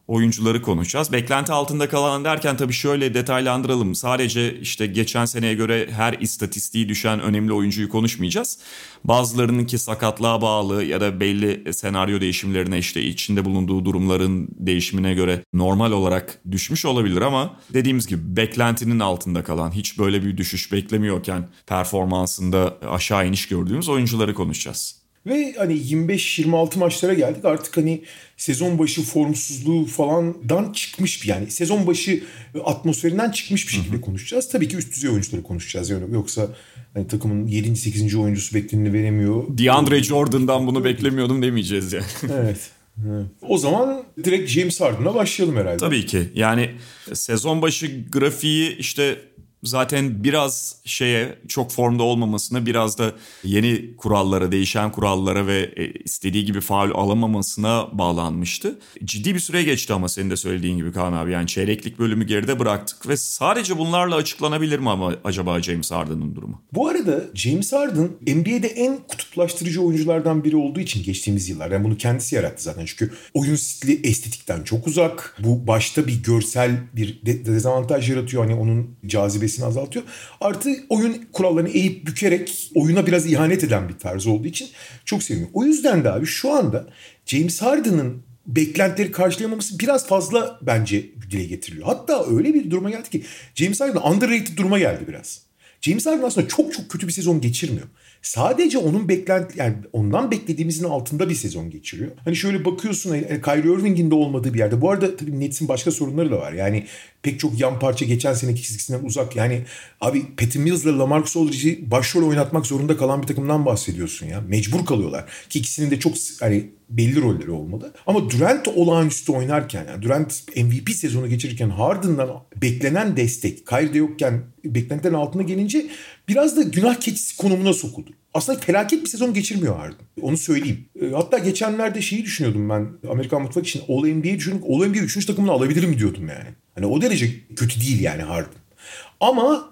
oyuncuları konuşacağız. Beklenti altında kalan derken tabii şöyle detaylandıralım. Sadece işte geçen seneye göre her istatistiği düşen önemli oyuncuyu konuşmayacağız. Bazılarının ki sakatlığa bağlı ya da belli senaryo değişimlerine işte içinde bulunduğu durumların değişimine göre normal olarak düşmüş olabilir ama dediğimiz gibi beklentinin altında kalan hiç böyle bir düşüş beklemiyorken performansında aşağı iniş gördüğümüz oyuncuları konuşacağız. Ve hani 25-26 maçlara geldik artık hani sezon başı formsuzluğu falandan çıkmış bir yani sezon başı atmosferinden çıkmış bir şekilde konuşacağız. Tabii ki üst düzey oyuncuları konuşacağız. Yani yoksa hani takımın 7. 8. oyuncusu bekleneni veremiyor. DeAndre Jordan'dan bunu beklemiyordum demeyeceğiz yani. Evet. evet. O zaman direkt James Harden'a başlayalım herhalde. Tabii ki. Yani sezon başı grafiği işte zaten biraz şeye çok formda olmamasına biraz da yeni kurallara, değişen kurallara ve e, istediği gibi faul alamamasına bağlanmıştı. Ciddi bir süre geçti ama senin de söylediğin gibi Kaan abi. Yani çeyreklik bölümü geride bıraktık ve sadece bunlarla açıklanabilir mi ama acaba James Harden'ın durumu? Bu arada James Harden NBA'de en kutuplaştırıcı oyunculardan biri olduğu için geçtiğimiz yıllar. Yani bunu kendisi yarattı zaten. Çünkü oyun stili estetikten çok uzak. Bu başta bir görsel bir de- dezavantaj yaratıyor. Hani onun cazibesini azaltıyor. Artı oyun kurallarını eğip bükerek oyuna biraz ihanet eden bir tarz olduğu için çok sevmiyorum. O yüzden de abi şu anda James Harden'ın beklentileri karşılayamaması biraz fazla bence dile getiriliyor. Hatta öyle bir duruma geldi ki James Harden underrated duruma geldi biraz. James Harden aslında çok çok kötü bir sezon geçirmiyor. Sadece onun beklenti yani ondan beklediğimizin altında bir sezon geçiriyor. Hani şöyle bakıyorsun e, Kyrie Irving'in de olmadığı bir yerde. Bu arada tabii Nets'in başka sorunları da var. Yani pek çok yan parça geçen seneki çizgisinden uzak. Yani abi Patty Mills'la LaMarcus Aldridge'i başrol oynatmak zorunda kalan bir takımdan bahsediyorsun ya. Mecbur kalıyorlar. Ki ikisinin de çok hani belli rolleri olmalı. Ama Durant olağanüstü oynarken yani Durant MVP sezonu geçirirken Harden'dan beklenen destek Kyrie'de yokken beklentilerin altına gelince biraz da günah keçisi konumuna sokuldu. Aslında felaket bir sezon geçirmiyor Harden. Onu söyleyeyim. E, Hatta geçenlerde şeyi düşünüyordum ben Amerikan mutfak için All NBA düşünüp All NBA 3. takımını alabilirim diyordum yani. Hani o derece kötü değil yani Harden. Ama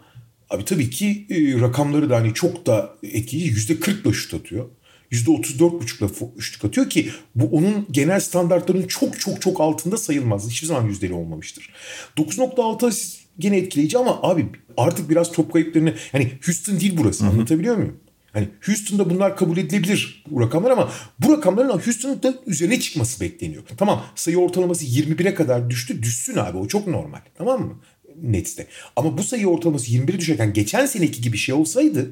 abi tabii ki e, rakamları da hani çok da etkileyici. %40'la şut atıyor. %34,5'la fo- üçlük atıyor ki bu onun genel standartlarının çok çok çok altında sayılmaz. Hiçbir zaman yüzdeli olmamıştır. 9.6 asist gene etkileyici ama abi artık biraz top kayıplarını yani Houston değil burası anlatabiliyor muyum? Hani Houston'da bunlar kabul edilebilir bu rakamlar ama bu rakamların Houston'ın da üzerine çıkması bekleniyor. Tamam sayı ortalaması 21'e kadar düştü. Düşsün abi o çok normal. Tamam mı? Nets'te. Ama bu sayı ortalaması 21'e düşerken geçen seneki gibi şey olsaydı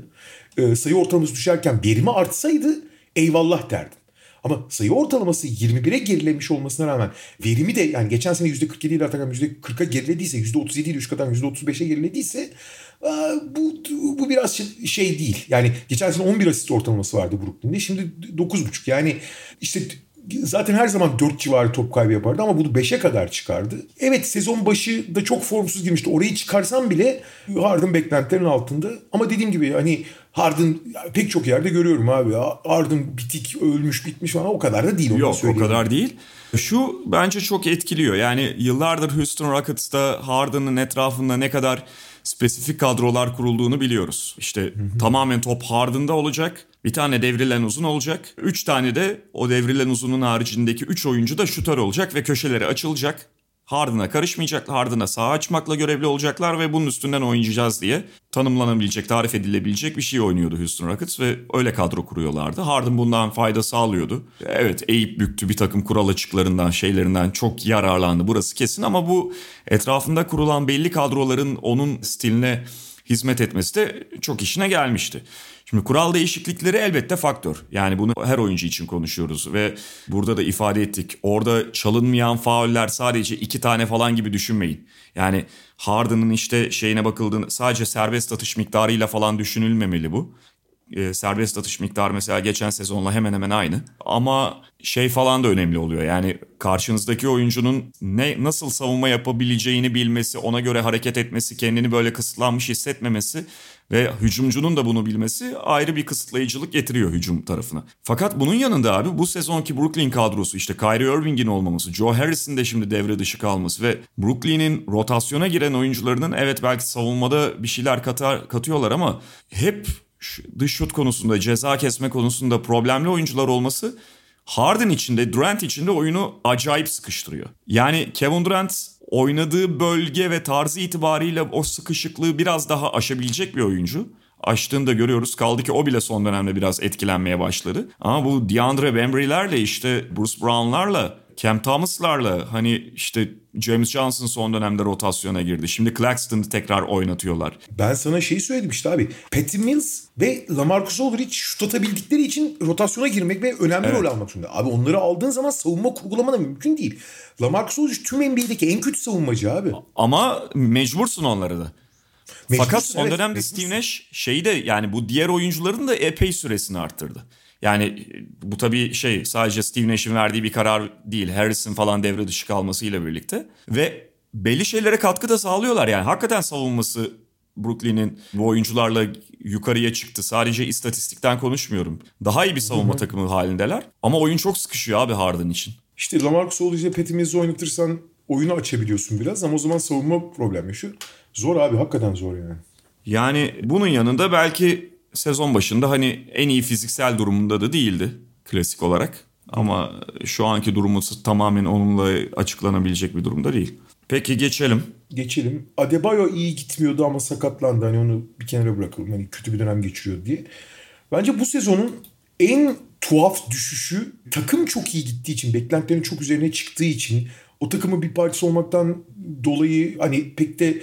e, sayı ortalaması düşerken verimi artsaydı eyvallah derdim. Ama sayı ortalaması 21'e gerilemiş olmasına rağmen verimi de yani geçen sene %47 ile Atakan %40'a gerilediyse %37 ile 3 kadar %35'e gerilediyse bu, bu biraz şey- şey değil. Yani geçen sene 11 asist ortalaması vardı Brooklyn'de. Şimdi 9.5 yani işte zaten her zaman 4 civarı top kaybı yapardı ama bunu 5'e kadar çıkardı. Evet sezon başı da çok formsuz girmişti. Orayı çıkarsam bile Harden beklentilerin altında. Ama dediğim gibi hani Harden pek çok yerde görüyorum abi. Harden bitik, ölmüş, bitmiş falan o kadar da değil. Yok o kadar değil. Şu bence çok etkiliyor. Yani yıllardır Houston Rockets'ta Harden'ın etrafında ne kadar spesifik kadrolar kurulduğunu biliyoruz. İşte tamamen top Harden'da olacak. Bir tane devrilen uzun olacak. Üç tane de o devrilen uzunun haricindeki üç oyuncu da şutör olacak ve köşeleri açılacak. Harden'a karışmayacaklar. Harden'a saha açmakla görevli olacaklar ve bunun üstünden oynayacağız diye tanımlanabilecek, tarif edilebilecek bir şey oynuyordu Houston Rockets ve öyle kadro kuruyorlardı. Harden bundan fayda sağlıyordu. Evet eğip büktü bir takım kural açıklarından, şeylerinden çok yararlandı burası kesin ama bu etrafında kurulan belli kadroların onun stiline hizmet etmesi de çok işine gelmişti. Şimdi kural değişiklikleri elbette faktör. Yani bunu her oyuncu için konuşuyoruz ve burada da ifade ettik. Orada çalınmayan fauller sadece iki tane falan gibi düşünmeyin. Yani Harden'ın işte şeyine bakıldığında sadece serbest atış miktarıyla falan düşünülmemeli bu. E, serbest atış miktarı mesela geçen sezonla hemen hemen aynı. Ama şey falan da önemli oluyor. Yani karşınızdaki oyuncunun ne nasıl savunma yapabileceğini bilmesi, ona göre hareket etmesi, kendini böyle kısıtlanmış hissetmemesi ve hücumcunun da bunu bilmesi ayrı bir kısıtlayıcılık getiriyor hücum tarafına. Fakat bunun yanında abi bu sezonki Brooklyn kadrosu işte Kyrie Irving'in olmaması, Joe Harris'in de şimdi devre dışı kalması ve Brooklyn'in rotasyona giren oyuncularının evet belki savunmada bir şeyler katar, katıyorlar ama hep dış şut konusunda, ceza kesme konusunda problemli oyuncular olması Harden içinde, Durant içinde oyunu acayip sıkıştırıyor. Yani Kevin Durant oynadığı bölge ve tarzı itibariyle o sıkışıklığı biraz daha aşabilecek bir oyuncu. Aştığını da görüyoruz. Kaldı ki o bile son dönemde biraz etkilenmeye başladı. Ama bu DeAndre Bembry'lerle işte Bruce Brown'larla Cam Thomas'larla hani işte James Johnson son dönemde rotasyona girdi. Şimdi Claxton'ı tekrar oynatıyorlar. Ben sana şeyi söyledim işte abi. Patty Mills ve Lamarcus Aldridge şut atabildikleri için rotasyona girmek ve önemli evet. rol almak zorunda. Abi onları aldığın zaman savunma kurgulamana mümkün değil. Lamarcus Aldridge tüm NBA'deki en kötü savunmacı abi. Ama mecbursun onları da. Mecbursun, Fakat son evet, dönemde mecbursun. Steve Nash şeyi de yani bu diğer oyuncuların da epey süresini arttırdı. Yani bu tabii şey sadece Steve Nash'in verdiği bir karar değil. Harrison falan devre dışı kalmasıyla birlikte. Ve belli şeylere katkı da sağlıyorlar. Yani hakikaten savunması Brooklyn'in bu oyuncularla yukarıya çıktı. Sadece istatistikten konuşmuyorum. Daha iyi bir savunma Hı-hı. takımı halindeler. Ama oyun çok sıkışıyor abi Harden için. İşte Lamarcus Aldridge'le Mills'i oynatırsan oyunu açabiliyorsun biraz ama o zaman savunma problem yaşıyor. Zor abi hakikaten zor yani. Yani bunun yanında belki sezon başında hani en iyi fiziksel durumunda da değildi klasik olarak. Ama şu anki durumu tamamen onunla açıklanabilecek bir durumda değil. Peki geçelim. Geçelim. Adebayo iyi gitmiyordu ama sakatlandı. Hani onu bir kenara bırakalım. Hani kötü bir dönem geçiriyor diye. Bence bu sezonun en tuhaf düşüşü takım çok iyi gittiği için, beklentilerin çok üzerine çıktığı için, o takımın bir parçası olmaktan dolayı hani pek de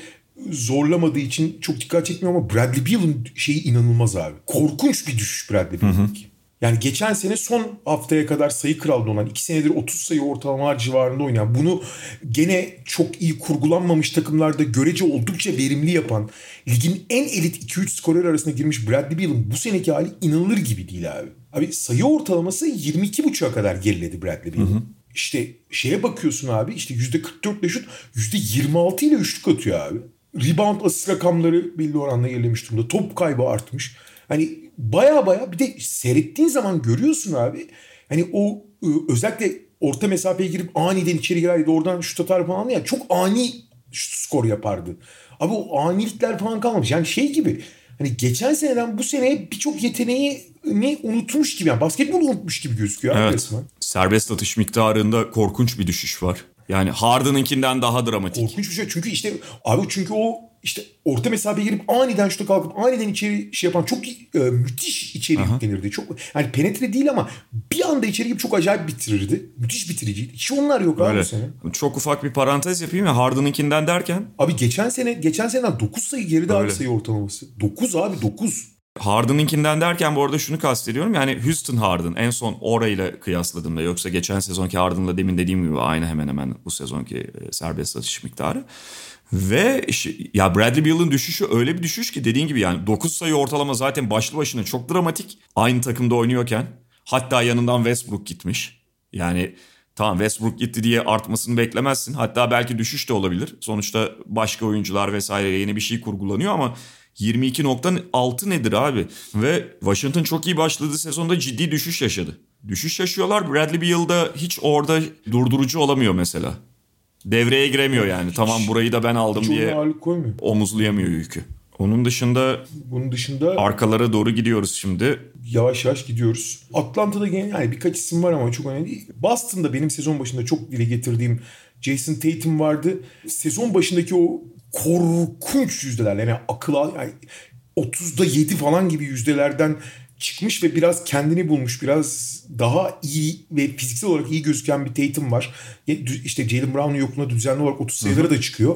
zorlamadığı için çok dikkat çekmiyor ama Bradley Beal'ın şeyi inanılmaz abi. Korkunç bir düşüş Bradley Beal'ınki. Yani geçen sene son haftaya kadar sayı kralında olan, iki senedir 30 sayı ortalamalar civarında oynayan, bunu gene çok iyi kurgulanmamış takımlarda görece oldukça verimli yapan, ligin en elit 2-3 skorer arasına girmiş Bradley Beal'ın bu seneki hali inanılır gibi değil abi. Abi sayı ortalaması 22.5'a kadar geriledi Bradley Beal'ın. İşte şeye bakıyorsun abi işte %44 ile şut %26 ile üçlük atıyor abi rebound asist rakamları belli oranla gerilemiş durumda. Top kaybı artmış. Hani baya baya bir de seyrettiğin zaman görüyorsun abi. Hani o ıı, özellikle orta mesafeye girip aniden içeri girer de oradan şut atar falan ya çok ani skor yapardı. Abi o anilikler falan kalmamış. Yani şey gibi hani geçen seneden bu seneye birçok yeteneği ne unutmuş gibi yani basketbol unutmuş gibi gözüküyor evet. resmen. Serbest atış miktarında korkunç bir düşüş var. Yani Harden'ınkinden daha dramatik. Korkunç bir şey. Çünkü işte abi çünkü o işte orta mesafeye girip aniden şuta kalkıp aniden içeri şey yapan çok e, müthiş içeri Aha. yüklenirdi. Çok yani penetre değil ama bir anda içeri girip çok acayip bitirirdi. Müthiş bitiriciydi. Hiç onlar yok Öyle. abi sene. Çok ufak bir parantez yapayım ya Harden'ınkinden derken. Abi geçen sene geçen seneden 9 sayı geride Öyle. abi sayı ortalaması. 9 abi 9. Harden'ınkinden derken bu arada şunu kastediyorum. Yani Houston Harden en son orayla kıyasladığımda yoksa geçen sezonki Harden'la demin dediğim gibi aynı hemen hemen bu sezonki e, serbest atış miktarı. Ve ya Bradley Beal'ın düşüşü öyle bir düşüş ki dediğin gibi yani 9 sayı ortalama zaten başlı başına çok dramatik. Aynı takımda oynuyorken hatta yanından Westbrook gitmiş. Yani tamam Westbrook gitti diye artmasını beklemezsin. Hatta belki düşüş de olabilir. Sonuçta başka oyuncular vesaire yeni bir şey kurgulanıyor ama 22.6 nedir abi? Ve Washington çok iyi başladığı sezonda ciddi düşüş yaşadı. Düşüş yaşıyorlar. Bradley Beal hiç orada durdurucu olamıyor mesela. Devreye giremiyor yani. Hiç, tamam burayı da ben aldım diye omuzlayamıyor yükü. Onun dışında bunun dışında arkalara doğru gidiyoruz şimdi. Yavaş yavaş gidiyoruz. Atlanta'da gene yani birkaç isim var ama çok önemli değil. Boston'da benim sezon başında çok dile getirdiğim Jason Tatum vardı. Sezon başındaki o korkunç yüzdeler. Yani akıl yani 30'da 7 falan gibi yüzdelerden çıkmış ve biraz kendini bulmuş. Biraz daha iyi ve fiziksel olarak iyi gözüken bir Tatum var. İşte Jalen Brown'un yokluğunda düzenli olarak 30 sayıları da çıkıyor.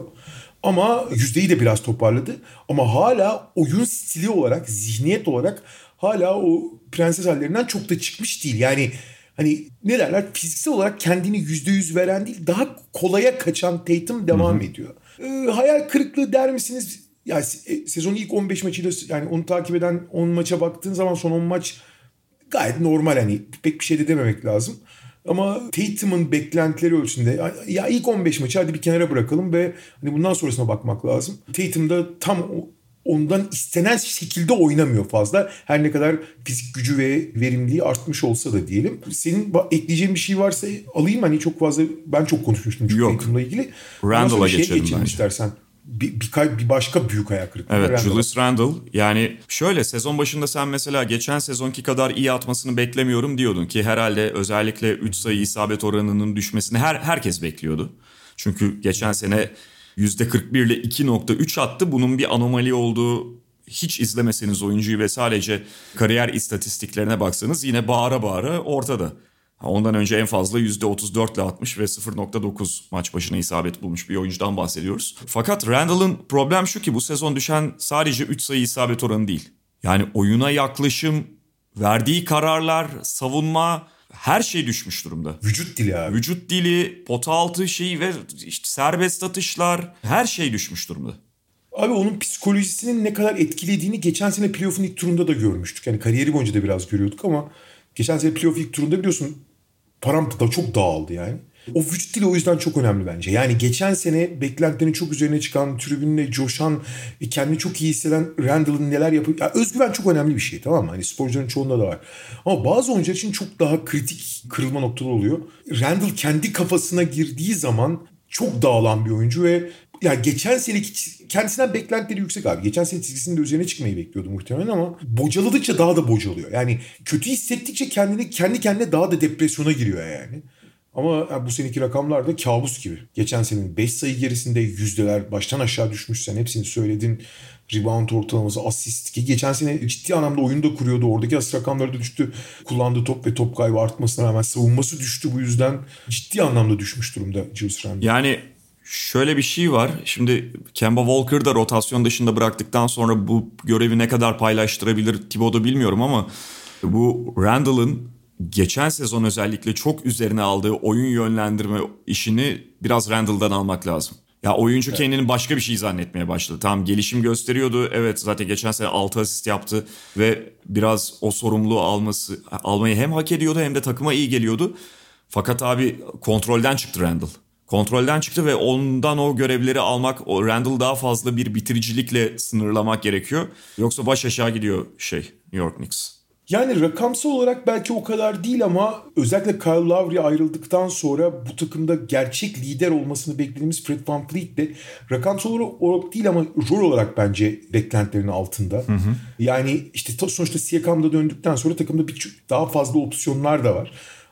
Ama yüzdeyi de biraz toparladı. Ama hala oyun stili olarak, zihniyet olarak hala o prenses hallerinden çok da çıkmış değil. Yani hani ne derler fiziksel olarak kendini yüzde yüz veren değil daha kolaya kaçan Tatum devam ediyor. Ee, hayal kırıklığı der misiniz? Yani se- sezonun ilk 15 maçıyla yani onu takip eden 10 maça baktığın zaman son 10 maç gayet normal hani pek bir şey de dememek lazım. Ama Tatum'un beklentileri ölçüsünde ya- ya ilk 15 maçı hadi bir kenara bırakalım ve hani bundan sonrasına bakmak lazım. Tatum da tam ondan istenen şekilde oynamıyor fazla. Her ne kadar fizik gücü ve verimliliği artmış olsa da diyelim. Senin ekleyeceğin bir şey varsa alayım hani çok fazla ben çok konuşmuştum çünkü Yok. Tatum'la ilgili. Randall'a şeye geçelim bence. istersen. Bir, bir, bir başka büyük ayak kırıklığı. Evet Randall'a. Julius Randle yani şöyle sezon başında sen mesela geçen sezonki kadar iyi atmasını beklemiyorum diyordun ki herhalde özellikle 3 sayı isabet oranının düşmesini her herkes bekliyordu. Çünkü geçen sene %41 ile 2.3 attı. Bunun bir anomali olduğu hiç izlemeseniz oyuncuyu ve sadece kariyer istatistiklerine baksanız yine bağıra bağıra ortada. Ondan önce en fazla %34 ile atmış ve 0.9 maç başına isabet bulmuş bir oyuncudan bahsediyoruz. Fakat Randall'ın problem şu ki bu sezon düşen sadece 3 sayı isabet oranı değil. Yani oyuna yaklaşım, verdiği kararlar, savunma her şey düşmüş durumda. Vücut dili abi. Vücut dili, pota altı şeyi ve işte serbest atışlar her şey düşmüş durumda. Abi onun psikolojisinin ne kadar etkilediğini geçen sene playoff'un ilk turunda da görmüştük. Yani kariyeri boyunca da biraz görüyorduk ama geçen sene playoff ilk turunda biliyorsun paramparça çok dağıldı yani. O vücut dili o yüzden çok önemli bence. Yani geçen sene beklentilerin çok üzerine çıkan, tribünle coşan, kendini çok iyi hisseden Randall'ın neler yapıp... Ya özgüven çok önemli bir şey tamam mı? Hani sporcuların çoğunda da var. Ama bazı oyuncular için çok daha kritik kırılma noktaları oluyor. Randall kendi kafasına girdiği zaman çok dağılan bir oyuncu ve ya geçen seneki kendisinden beklentileri yüksek abi. Geçen sene çizgisinin de üzerine çıkmayı bekliyordu muhtemelen ama bocaladıkça daha da bocalıyor. Yani kötü hissettikçe kendini kendi kendine daha da depresyona giriyor yani. Ama bu seneki rakamlar da kabus gibi. Geçen senenin 5 sayı gerisinde yüzdeler baştan aşağı düşmüş. Sen hepsini söyledin. Rebound ortalaması, asist ki geçen sene ciddi anlamda oyunu da kuruyordu. Oradaki asist rakamları da düştü. Kullandığı top ve top kaybı artmasına rağmen savunması düştü bu yüzden. Ciddi anlamda düşmüş durumda Julius Randle. Yani şöyle bir şey var. Şimdi Kemba Walker da rotasyon dışında bıraktıktan sonra bu görevi ne kadar paylaştırabilir Thibodeau bilmiyorum ama bu Randall'ın geçen sezon özellikle çok üzerine aldığı oyun yönlendirme işini biraz Randall'dan almak lazım. Ya oyuncu kendini başka bir şey zannetmeye başladı. Tamam gelişim gösteriyordu. Evet zaten geçen sene 6 asist yaptı ve biraz o sorumluluğu alması almayı hem hak ediyordu hem de takıma iyi geliyordu. Fakat abi kontrolden çıktı Randall. Kontrolden çıktı ve ondan o görevleri almak, o Randall daha fazla bir bitiricilikle sınırlamak gerekiyor. Yoksa baş aşağı gidiyor şey New York Knicks. Yani rakamsal olarak belki o kadar değil ama özellikle Kyle Lowry ayrıldıktan sonra bu takımda gerçek lider olmasını beklediğimiz Fred VanVleet de rakamsal olarak değil ama rol olarak bence beklentilerin altında. Yani işte ta- sonuçta Siakam'da döndükten sonra takımda bir daha fazla opsiyonlar da var.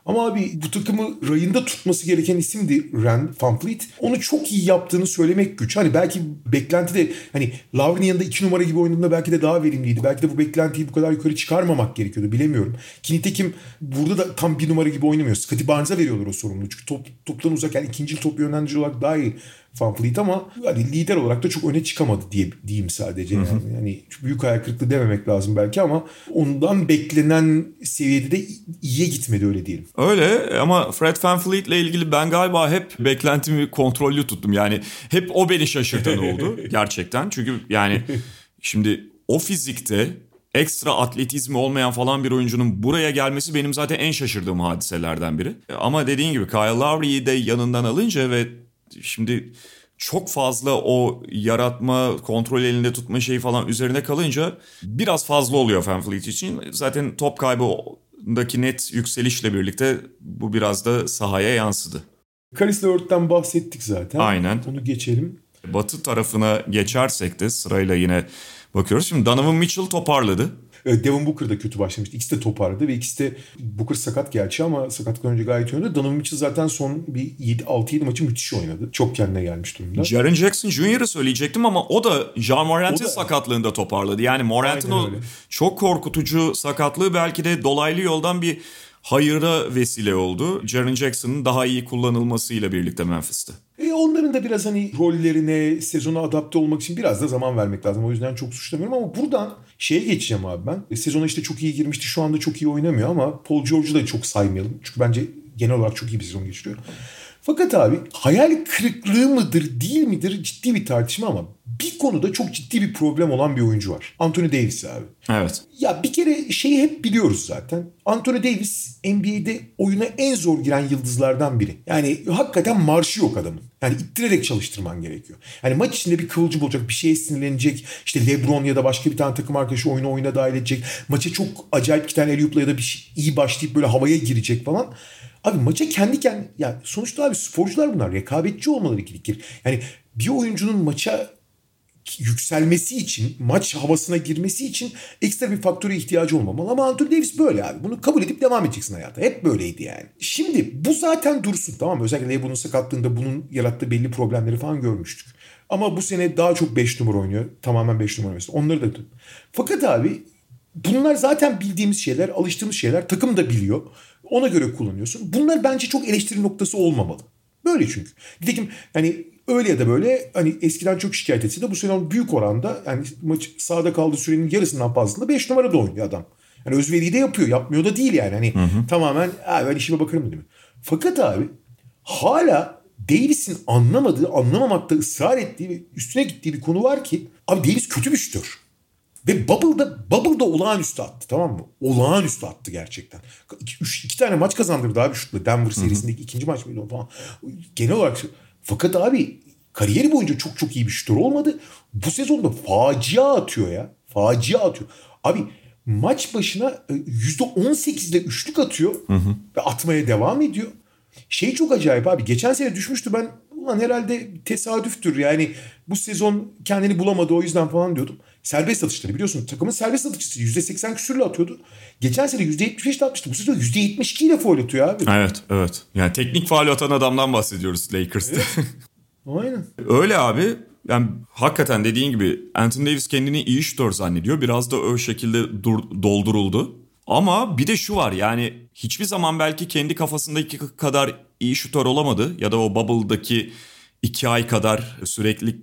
Ama abi bu takımı rayında tutması gereken isimdi Rand Van Vliet. Onu çok iyi yaptığını söylemek güç. Hani belki beklenti de hani Lavrin'in yanında iki numara gibi oynadığında belki de daha verimliydi. Belki de bu beklentiyi bu kadar yukarı çıkarmamak gerekiyordu bilemiyorum. Ki nitekim burada da tam bir numara gibi oynamıyor. Scottie Barnes'a veriyorlar o sorumluluğu. Çünkü top, toptan uzak yani ikinci top yönlendirici olarak daha iyi Van Vliet ama hani lider olarak da çok öne çıkamadı diye diyeyim sadece. Yani, yani büyük ayak kırıklığı dememek lazım belki ama ondan beklenen seviyede de iyiye gitmedi öyle diyelim. Öyle ama Fred VanVleet ile ilgili ben galiba hep beklentimi kontrollü tuttum. Yani hep o beni şaşırtan oldu gerçekten. Çünkü yani şimdi o fizikte ekstra atletizmi olmayan falan bir oyuncunun buraya gelmesi benim zaten en şaşırdığım hadiselerden biri. Ama dediğin gibi Kyle Lowry'i de yanından alınca ve şimdi çok fazla o yaratma, kontrol elinde tutma şeyi falan üzerine kalınca biraz fazla oluyor VanVleet için. Zaten top kaybındaki net yükselişle birlikte bu biraz da sahaya yansıdı. Karis Levert'ten bahsettik zaten. Aynen. Onu geçelim. Batı tarafına geçersek de sırayla yine bakıyoruz. Şimdi Donovan Mitchell toparladı. E, Devin Booker da kötü başlamıştı. İkisi de toparladı ve ikisi de Booker sakat gerçi ama sakatlıktan önce gayet oynadı. Donovan Mitchell zaten son bir 6-7 maçı müthiş oynadı. Çok kendine gelmiş durumda. Jaren Jackson Jr.'ı söyleyecektim ama o da John Morant'in da- sakatlığında toparladı. Yani Morant'in o öyle. çok korkutucu sakatlığı belki de dolaylı yoldan bir hayıra vesile oldu. Jaren Jackson'ın daha iyi kullanılmasıyla birlikte Memphis'te. E onların da biraz hani rollerine, sezona adapte olmak için biraz da zaman vermek lazım. O yüzden çok suçlamıyorum ama buradan şeye geçeceğim abi ben. E, sezona işte çok iyi girmişti. Şu anda çok iyi oynamıyor ama Paul George'u da çok saymayalım. Çünkü bence genel olarak çok iyi bir sezon geçiriyor. Fakat abi hayal kırıklığı mıdır değil midir ciddi bir tartışma ama bir konuda çok ciddi bir problem olan bir oyuncu var. Anthony Davis abi. Evet. Ya bir kere şeyi hep biliyoruz zaten. Anthony Davis NBA'de oyuna en zor giren yıldızlardan biri. Yani hakikaten marşı yok adamın. Yani ittirerek çalıştırman gerekiyor. Yani maç içinde bir kıvılcım olacak, bir şeye sinirlenecek. İşte LeBron ya da başka bir tane takım arkadaşı oyunu oyuna dahil edecek. Maça çok acayip iki tane Eliup'la ya da bir şey, iyi başlayıp böyle havaya girecek falan. Abi maça kendi kendine... Ya sonuçta abi sporcular bunlar. Rekabetçi olmaları gerekir. Yani bir oyuncunun maça yükselmesi için, maç havasına girmesi için ekstra bir faktöre ihtiyacı olmamalı. Ama Anthony Davis böyle abi. Bunu kabul edip devam edeceksin hayata. Hep böyleydi yani. Şimdi bu zaten dursun tamam mı? Özellikle LeBron'un sakatlığında bunun yarattığı belli problemleri falan görmüştük. Ama bu sene daha çok 5 numara oynuyor. Tamamen 5 numara oynuyor. Onları da Fakat abi bunlar zaten bildiğimiz şeyler, alıştığımız şeyler. Takım da biliyor. Ona göre kullanıyorsun. Bunlar bence çok eleştiri noktası olmamalı. Böyle çünkü. Nitekim yani öyle ya da böyle hani eskiden çok şikayet etse de bu sene büyük oranda yani maç sahada kaldığı sürenin yarısından fazlasında 5 numara da oynuyor adam. Yani özveriyi de yapıyor. Yapmıyor da değil yani. Hani tamamen "Ha, ben işime bakarım değil mi? Fakat abi hala Davis'in anlamadığı, anlamamakta ısrar ettiği ve üstüne gittiği bir konu var ki abi Davis kötü bir şutör. Ve Bubble'da, Bubble'da olağanüstü attı tamam mı? Olağanüstü attı gerçekten. İki, üç, iki tane maç kazandırdı abi şutla. Denver serisindeki ikinci maç mıydı o falan. Genel olarak. Fakat abi kariyeri boyunca çok çok iyi bir şutör olmadı. Bu sezonda facia atıyor ya. Facia atıyor. Abi maç başına e, %18 ile üçlük atıyor. Ve atmaya devam ediyor. Şey çok acayip abi. Geçen sene düşmüştü ben ulan herhalde tesadüftür yani bu sezon kendini bulamadı o yüzden falan diyordum. Serbest atışları biliyorsun takımın serbest atıcısı %80 küsürle atıyordu. Geçen sene %75 ile atmıştı. Bu sezon %72 ile foul atıyor abi. Evet, evet. Yani teknik faal atan adamdan bahsediyoruz Lakers'ta. Aynen. Öyle abi. Yani hakikaten dediğin gibi Anthony Davis kendini iyi şutör zannediyor. Biraz da o şekilde dur- dolduruldu. Ama bir de şu var yani hiçbir zaman belki kendi kafasındaki kadar iyi şutör olamadı. Ya da o Bubble'daki iki ay kadar sürekli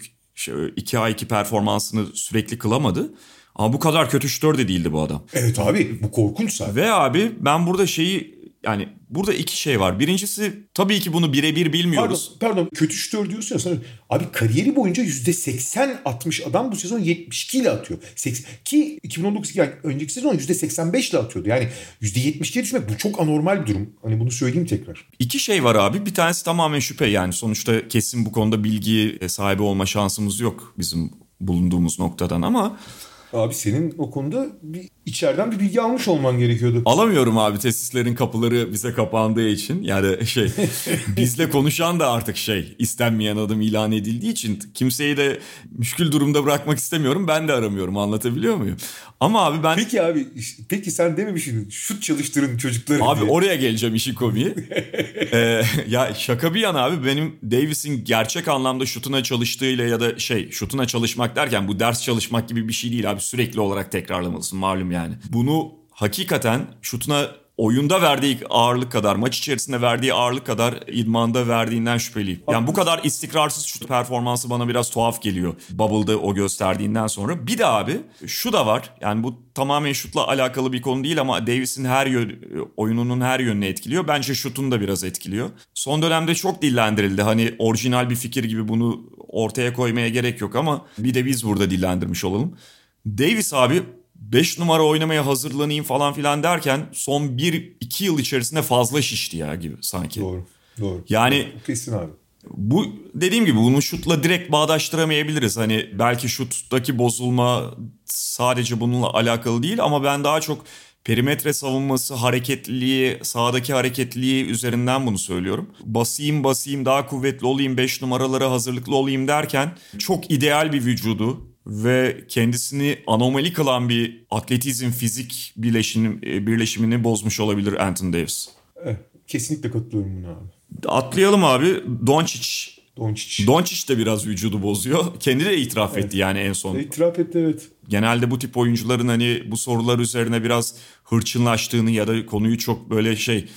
iki ayki performansını sürekli kılamadı. Ama bu kadar kötü şutör de değildi bu adam. Evet abi bu korkunç zaten. Ve abi ben burada şeyi yani burada iki şey var. Birincisi tabii ki bunu birebir Pardon, bilmiyoruz. pardon kötü şutör diyorsun ya sana. Abi kariyeri boyunca %80 atmış adam bu sezon 72 ile atıyor. 80, ki 2019 yani önceki sezon %85 ile atıyordu. Yani %72'ye düşmek bu çok anormal bir durum. Hani bunu söyleyeyim tekrar. İki şey var abi. Bir tanesi tamamen şüphe yani sonuçta kesin bu konuda bilgi sahibi olma şansımız yok bizim bulunduğumuz noktadan ama Abi senin o konuda bir içeriden bir bilgi almış olman gerekiyordu. alamıyorum abi tesislerin kapıları bize kapandığı için yani şey bizle konuşan da artık şey istenmeyen adım ilan edildiği için kimseyi de müşkül durumda bırakmak istemiyorum ben de aramıyorum anlatabiliyor muyum? Ama abi ben Peki abi peki sen dememişsin şut çalıştırın çocukları Abi diye. oraya geleceğim işin komiği. Ee, ya şaka bir yana abi benim Davis'in gerçek anlamda şutuna çalıştığıyla ya da şey şutuna çalışmak derken bu ders çalışmak gibi bir şey değil abi sürekli olarak tekrarlamalısın malum yani. Bunu hakikaten şutuna oyunda verdiği ağırlık kadar maç içerisinde verdiği ağırlık kadar idmanda verdiğinden şüpheliyim. Yani bu kadar istikrarsız şut performansı bana biraz tuhaf geliyor. Bubble'da o gösterdiğinden sonra. Bir de abi şu da var. Yani bu tamamen şutla alakalı bir konu değil ama Davis'in her yön, oyununun her yönünü etkiliyor. Bence şutunu da biraz etkiliyor. Son dönemde çok dillendirildi. Hani orijinal bir fikir gibi bunu ortaya koymaya gerek yok ama bir de biz burada dillendirmiş olalım. Davis abi 5 numara oynamaya hazırlanayım falan filan derken son 1-2 yıl içerisinde fazla şişti ya gibi sanki. Doğru. Doğru. Yani Kesin abi. bu dediğim gibi bunu şutla direkt bağdaştıramayabiliriz. Hani belki şuttaki bozulma sadece bununla alakalı değil ama ben daha çok perimetre savunması, hareketliliği, sahadaki hareketliliği üzerinden bunu söylüyorum. Basayım basayım daha kuvvetli olayım, 5 numaralara hazırlıklı olayım derken çok ideal bir vücudu, ve kendisini anomali kılan bir atletizm fizik birleşim, e, birleşimini bozmuş olabilir Anthony Davis. Evet, kesinlikle katılıyorum buna abi. Atlayalım abi. Doncic. Doncic. Doncic de biraz vücudu bozuyor. Kendi de itiraf evet. etti yani en son. İtiraf etti evet. Genelde bu tip oyuncuların hani bu sorular üzerine biraz hırçınlaştığını ya da konuyu çok böyle şey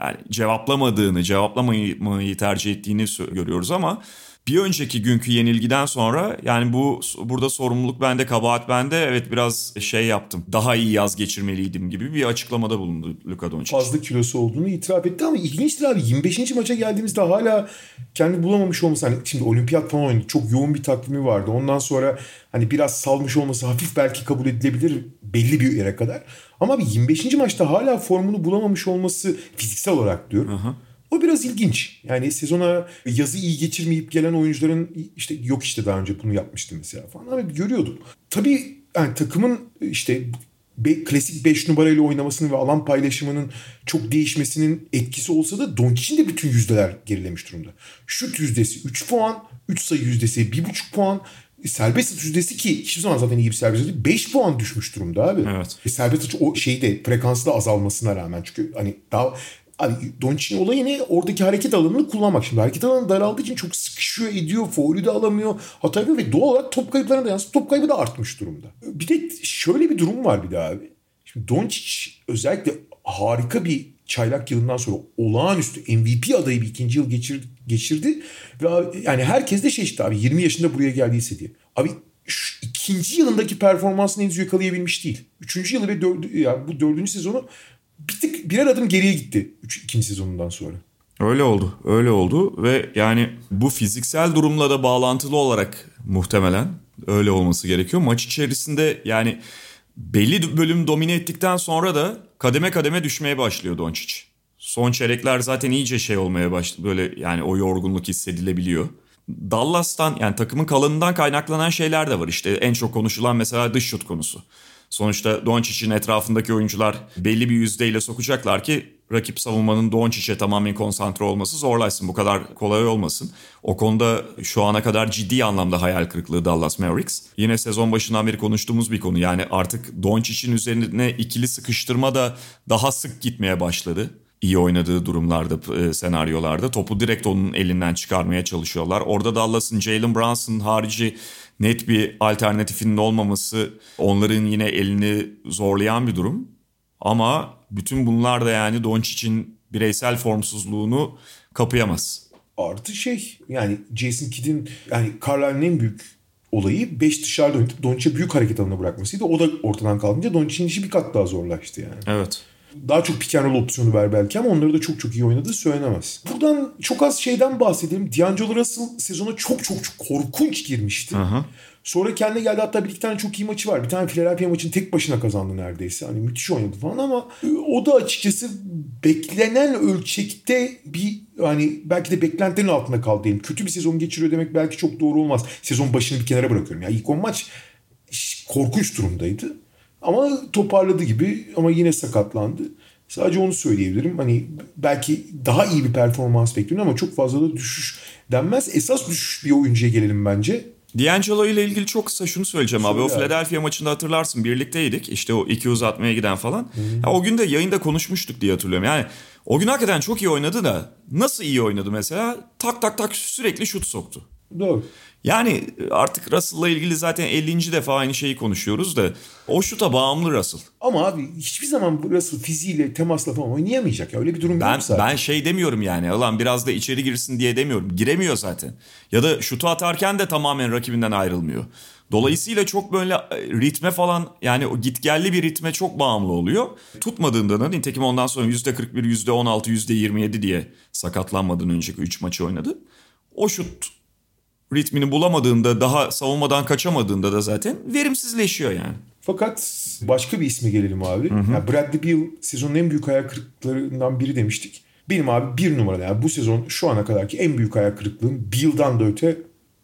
yani cevaplamadığını, cevaplamayı tercih ettiğini görüyoruz ama bir önceki günkü yenilgiden sonra yani bu burada sorumluluk bende, kabahat bende. Evet biraz şey yaptım. Daha iyi yaz geçirmeliydim gibi bir açıklamada bulundu Luka Doncic. Fazla kilosu olduğunu itiraf etti ama ilginçtir abi. 25. maça geldiğimizde hala kendi bulamamış olması. Hani şimdi olimpiyat falan oynadı. Çok yoğun bir takvimi vardı. Ondan sonra hani biraz salmış olması hafif belki kabul edilebilir belli bir yere kadar. Ama bir 25. maçta hala formunu bulamamış olması fiziksel olarak diyorum. Aha o biraz ilginç. Yani sezona yazı iyi geçirmeyip gelen oyuncuların işte yok işte daha önce bunu yapmıştı mesela falan ama görüyordum. Tabii yani takımın işte be, klasik 5 numarayla oynamasının ve alan paylaşımının çok değişmesinin etkisi olsa da Doncic'in de bütün yüzdeler gerilemiş durumda. Şut yüzdesi 3 puan, 3 sayı yüzdesi 1,5 puan, serbest atış yüzdesi ki hiçbir zaman zaten iyi bir serbest atış 5 puan düşmüş durumda abi. Evet. E, serbest atış o şeyde frekanslı azalmasına rağmen çünkü hani daha Abi Doncic'in olayı ne? Oradaki hareket alanını kullanmak. Şimdi hareket alanı daraldığı için çok sıkışıyor, ediyor, faulü de alamıyor, hata yapıyor ve doğal olarak top kayıplarına da yansıyor. Top kaybı da artmış durumda. Bir de şöyle bir durum var bir daha abi. Şimdi Doncic özellikle harika bir çaylak yılından sonra olağanüstü MVP adayı bir ikinci yıl geçirdi, geçirdi. Ve abi, yani herkes de şey işte abi 20 yaşında buraya geldiyse diye. Abi şu ikinci yılındaki performansını henüz yakalayabilmiş değil. Üçüncü yılı ve dördü, ya bu dördüncü sezonu bir tık birer adım geriye gitti 3 ikinci sezonundan sonra. Öyle oldu. Öyle oldu ve yani bu fiziksel durumla da bağlantılı olarak muhtemelen öyle olması gerekiyor. Maç içerisinde yani belli bölüm domine ettikten sonra da kademe kademe düşmeye başlıyor Doncic. Son çeyrekler zaten iyice şey olmaya başladı. Böyle yani o yorgunluk hissedilebiliyor. Dallas'tan yani takımın kalınından kaynaklanan şeyler de var. İşte en çok konuşulan mesela dış şut konusu. Sonuçta Doncic'in etrafındaki oyuncular belli bir yüzdeyle sokacaklar ki rakip savunmanın Doncic'e tamamen konsantre olması zorlaşsın. Bu kadar kolay olmasın. O konuda şu ana kadar ciddi anlamda hayal kırıklığı Dallas Mavericks. Yine sezon başından beri konuştuğumuz bir konu. Yani artık Doncic'in üzerine ikili sıkıştırma da daha sık gitmeye başladı iyi oynadığı durumlarda, e, senaryolarda topu direkt onun elinden çıkarmaya çalışıyorlar. Orada Dallas'ın Jalen Brunson harici net bir alternatifinin olmaması onların yine elini zorlayan bir durum. Ama bütün bunlar da yani Doncic'in bireysel formsuzluğunu kapayamaz. Artı şey yani Jason Kidd'in yani Carlisle'ın en büyük olayı 5 dışarıda oynatıp Doncic'e büyük hareket alanına bırakmasıydı. O da ortadan kalınca Doncic'in işi bir kat daha zorlaştı yani. Evet daha çok pick opsiyonu ver belki ama onları da çok çok iyi oynadığı söylenemez. Buradan çok az şeyden bahsedelim. D'Angelo Russell sezona çok çok çok korkunç girmişti. Aha. Sonra kendine geldi hatta bir iki tane çok iyi maçı var. Bir tane Philadelphia maçını tek başına kazandı neredeyse. Hani müthiş oynadı falan ama e, o da açıkçası beklenen ölçekte bir hani belki de beklentilerin altında kaldı diyelim. Kötü bir sezon geçiriyor demek belki çok doğru olmaz. Sezon başını bir kenara bırakıyorum. Ya ilk 10 maç korkunç durumdaydı. Ama toparladı gibi ama yine sakatlandı. Sadece onu söyleyebilirim. Hani belki daha iyi bir performans bekliyorum ama çok fazla da düşüş denmez. Esas düşüş bir oyuncuya gelelim bence. D'Angelo ile ilgili çok kısa şunu söyleyeceğim Söyle abi. O Philadelphia maçında hatırlarsın birlikteydik. İşte o iki uzatmaya giden falan. Ya, o gün de yayında konuşmuştuk diye hatırlıyorum. Yani o gün hakikaten çok iyi oynadı da nasıl iyi oynadı mesela? Tak tak tak sürekli şut soktu. Doğru. Yani artık Russell'la ilgili zaten 50. defa aynı şeyi konuşuyoruz da o şuta bağımlı Russell. Ama abi hiçbir zaman Russell fiziğiyle temasla falan oynayamayacak ya. Öyle bir durum ben, yok zaten. Ben şey demiyorum yani. Ulan biraz da içeri girsin diye demiyorum. Giremiyor zaten. Ya da şutu atarken de tamamen rakibinden ayrılmıyor. Dolayısıyla çok böyle e, ritme falan yani o gitgelli bir ritme çok bağımlı oluyor. Tutmadığında da nitekim ondan sonra %41, %16, %27 diye sakatlanmadan önceki 3 maçı oynadı. O şut ritmini bulamadığında daha savunmadan kaçamadığında da zaten verimsizleşiyor yani. Fakat başka bir isme gelelim abi. Hı hı. Yani Bradley Beal sezonun en büyük hayal kırıklıklarından biri demiştik. Benim abi bir numara yani bu sezon şu ana kadarki en büyük hayal kırıklığım Beal'dan da öte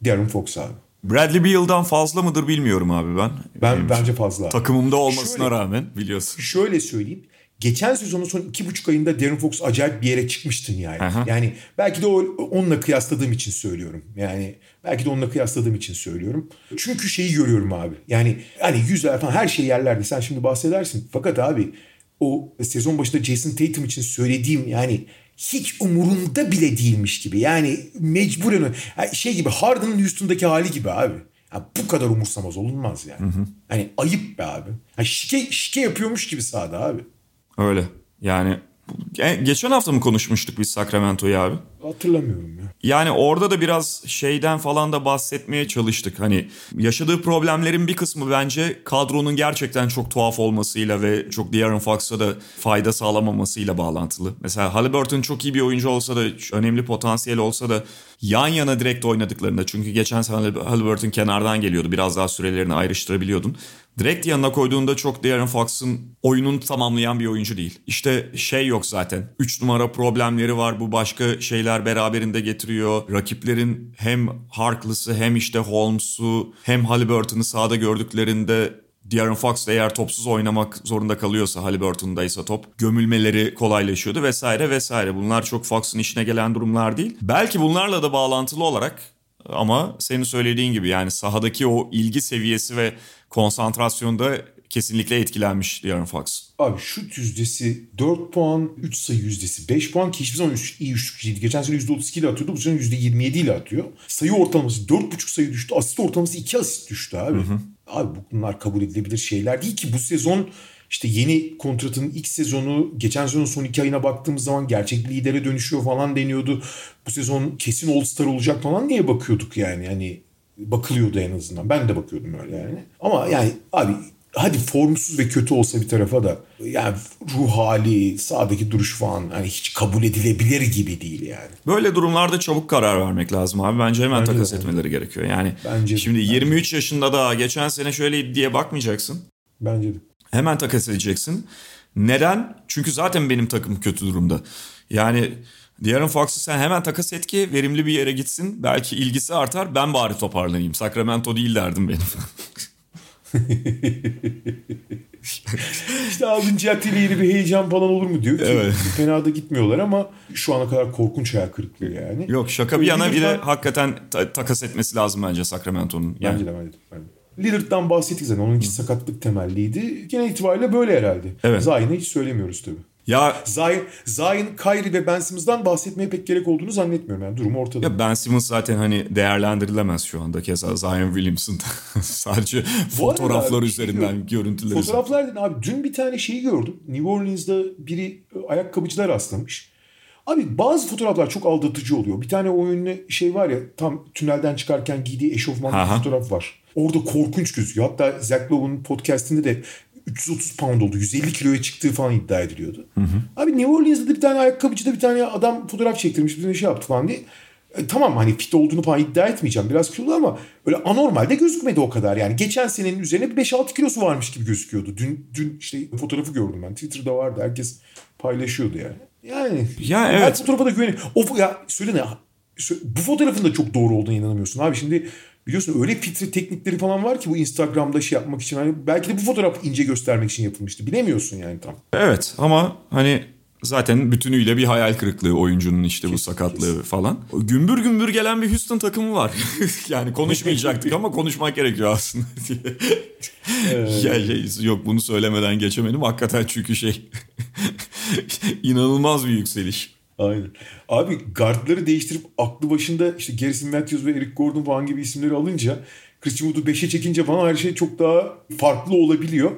Darren Fox abi. Bradley Beal'dan fazla mıdır bilmiyorum abi ben. Ben Benim bence fazla. Takımımda olmasına şöyle, rağmen biliyorsun. Şöyle söyleyeyim. Geçen sezonun son iki buçuk ayında Darren Fox acayip bir yere çıkmıştın yani. Aha. Yani belki de o, onunla kıyasladığım için söylüyorum. Yani belki de onunla kıyasladığım için söylüyorum. Çünkü şeyi görüyorum abi. Yani hani yüzler falan her şey yerlerde. Sen şimdi bahsedersin. Fakat abi o sezon başında Jason Tatum için söylediğim yani hiç umurunda bile değilmiş gibi. Yani mecburen şey gibi Harden'ın Houston'daki hali gibi abi. Ya bu kadar umursamaz olunmaz yani. Hani ayıp be abi. Ha şike, şike yapıyormuş gibi sahada abi. Öyle. Yani ge- geçen hafta mı konuşmuştuk biz Sacramento'yu abi? Hatırlamıyorum ya. Yani orada da biraz şeyden falan da bahsetmeye çalıştık. Hani yaşadığı problemlerin bir kısmı bence kadronun gerçekten çok tuhaf olmasıyla ve çok De'Aaron Fox'a da fayda sağlamamasıyla bağlantılı. Mesela Halliburton çok iyi bir oyuncu olsa da önemli potansiyel olsa da yan yana direkt oynadıklarında çünkü geçen sene Halliburton kenardan geliyordu. Biraz daha sürelerini ayrıştırabiliyordun. Direkt yanına koyduğunda çok De'Aaron Fox'ın oyununu tamamlayan bir oyuncu değil. İşte şey yok zaten. 3 numara problemleri var. Bu başka şeyler beraberinde getiriyor. Rakiplerin hem Harkless'ı hem işte Holmes'u hem Halliburton'u sahada gördüklerinde De'Aaron Fox da eğer topsuz oynamak zorunda kalıyorsa Halliburton'daysa top gömülmeleri kolaylaşıyordu vesaire vesaire. Bunlar çok Fox'un işine gelen durumlar değil. Belki bunlarla da bağlantılı olarak ama senin söylediğin gibi yani sahadaki o ilgi seviyesi ve konsantrasyonda kesinlikle etkilenmiş De'Aaron Fox. Abi şut yüzdesi 4 puan, 3 sayı yüzdesi 5 puan ki hiçbir zaman üç, iyi üçlükçüydü. Geçen sene %32 ile atıyordu. Bu sene %27 ile atıyor. Sayı ortalaması 4,5 sayı düştü. Asist ortalaması 2 asist düştü abi. Abi bunlar kabul edilebilir şeyler değil ki bu sezon işte yeni kontratın ilk sezonu geçen sezonun son iki ayına baktığımız zaman gerçek lidere dönüşüyor falan deniyordu. Bu sezon kesin All Star olacak falan diye bakıyorduk yani. Hani bakılıyordu en azından. Ben de bakıyordum öyle yani. Ama yani abi hadi formsuz ve kötü olsa bir tarafa da yani ruh hali, sağdaki duruş falan hani hiç kabul edilebilir gibi değil yani. Böyle durumlarda çabuk karar vermek lazım abi. Bence hemen Bence de, takas bence etmeleri gerekiyor. Yani Bence de, şimdi bence de. 23 yaşında daha geçen sene şöyleydi diye bakmayacaksın. Bence de. Hemen takas edeceksin. Neden? Çünkü zaten benim takım kötü durumda. Yani De'Aaron Fox'u sen hemen takas et ki verimli bir yere gitsin. Belki ilgisi artar. Ben bari toparlanayım. Sacramento değil derdim benim. İşte alınca ile yeni bir heyecan falan olur mu diyor ki Evet. fena da gitmiyorlar ama şu ana kadar korkunç hayal kırıklığı yani. Yok şaka bir yana bir de hakikaten ta- takas etmesi lazım bence Sacramento'nun. Yani, Bence de bence de. bence. Lillard'dan bahsettik zaten. Onunki sakatlık temelliydi. Genel itibariyle böyle herhalde. Evet. Zayn'ı hiç söylemiyoruz tabii. Ya Zayn, Zayn, Kyrie ve Ben Simmons'dan bahsetmeye pek gerek olduğunu zannetmiyorum. Yani durum ortada. Ya Ben Simmons zaten hani değerlendirilemez şu anda. Keza Zion Williamson da sadece Bu fotoğraflar bir şey üzerinden diyorum. görüntüler üzerinden. Fotoğraflar dedin abi. Dün bir tane şeyi gördüm. New Orleans'da biri e, ayakkabıcılar rastlamış. Abi bazı fotoğraflar çok aldatıcı oluyor. Bir tane o ünlü şey var ya tam tünelden çıkarken giydiği eşofman bir Aha. fotoğraf var. Orada korkunç gözüküyor. Hatta Zach Lowe'un podcastinde de 330 pound oldu. 150 kiloya çıktığı falan iddia ediliyordu. Abi New Orleans'da da bir tane ayakkabıcıda bir tane adam fotoğraf çektirmiş. Bir şey yaptı falan diye. E, tamam hani fit olduğunu falan iddia etmeyeceğim. Biraz kilolu ama öyle anormalde gözükmedi o kadar. Yani geçen senenin üzerine bir 5-6 kilosu varmış gibi gözüküyordu. Dün dün işte fotoğrafı gördüm ben. Twitter'da vardı. Herkes paylaşıyordu yani. Yani Ya her evet. fotoğrafa da güvenin. O ya söyle ne? Bu fotoğrafın da çok doğru olduğuna inanamıyorsun abi. Şimdi biliyorsun öyle filtre teknikleri falan var ki bu Instagram'da şey yapmak için. Hani belki de bu fotoğraf ince göstermek için yapılmıştı. Bilemiyorsun yani tam. Evet ama hani zaten bütünüyle bir hayal kırıklığı oyuncunun işte bu sakatlığı falan. Gümbür gümbür gelen bir Houston takımı var. yani konuşmayacaktık ama konuşmak gerekiyor aslında diye. ya şey, yok bunu söylemeden geçemedim. Hakikaten çünkü şey inanılmaz bir yükseliş. Aynen. Abi guardları değiştirip aklı başında işte Garrison Matthews ve Eric Gordon falan gibi isimleri alınca Christian Wood'u 5'e çekince falan her şey çok daha farklı olabiliyor.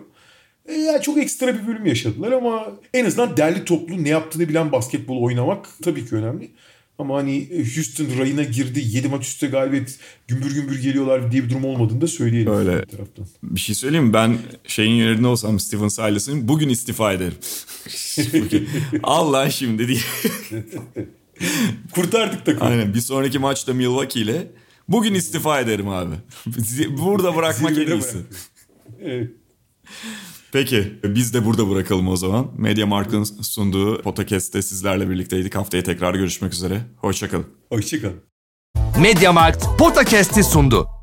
E, yani çok ekstra bir bölüm yaşadılar ama en azından derli toplu ne yaptığını bilen basketbol oynamak tabii ki önemli. Ama hani Houston rayına girdi 7 maç üstte galibiyet gümbür gümbür geliyorlar diye bir durum olmadığını da söyleyelim. Öyle. bir taraftan. Bir şey söyleyeyim mi? Ben şeyin yerinde olsam Steven Silas'ın bugün istifa ederim. Bugün. Allah şimdi diye. Kurtardık takımı. Aynen bir sonraki maçta Milwaukee ile bugün istifa ederim abi. Burada bırakmak en iyisi. Evet. Peki biz de burada bırakalım o zaman. Media Markt'ın sunduğu podcast'te sizlerle birlikteydik. Haftaya tekrar görüşmek üzere. Hoşçakalın. Hoşçakalın. Mediamarkt Podcast'i sundu.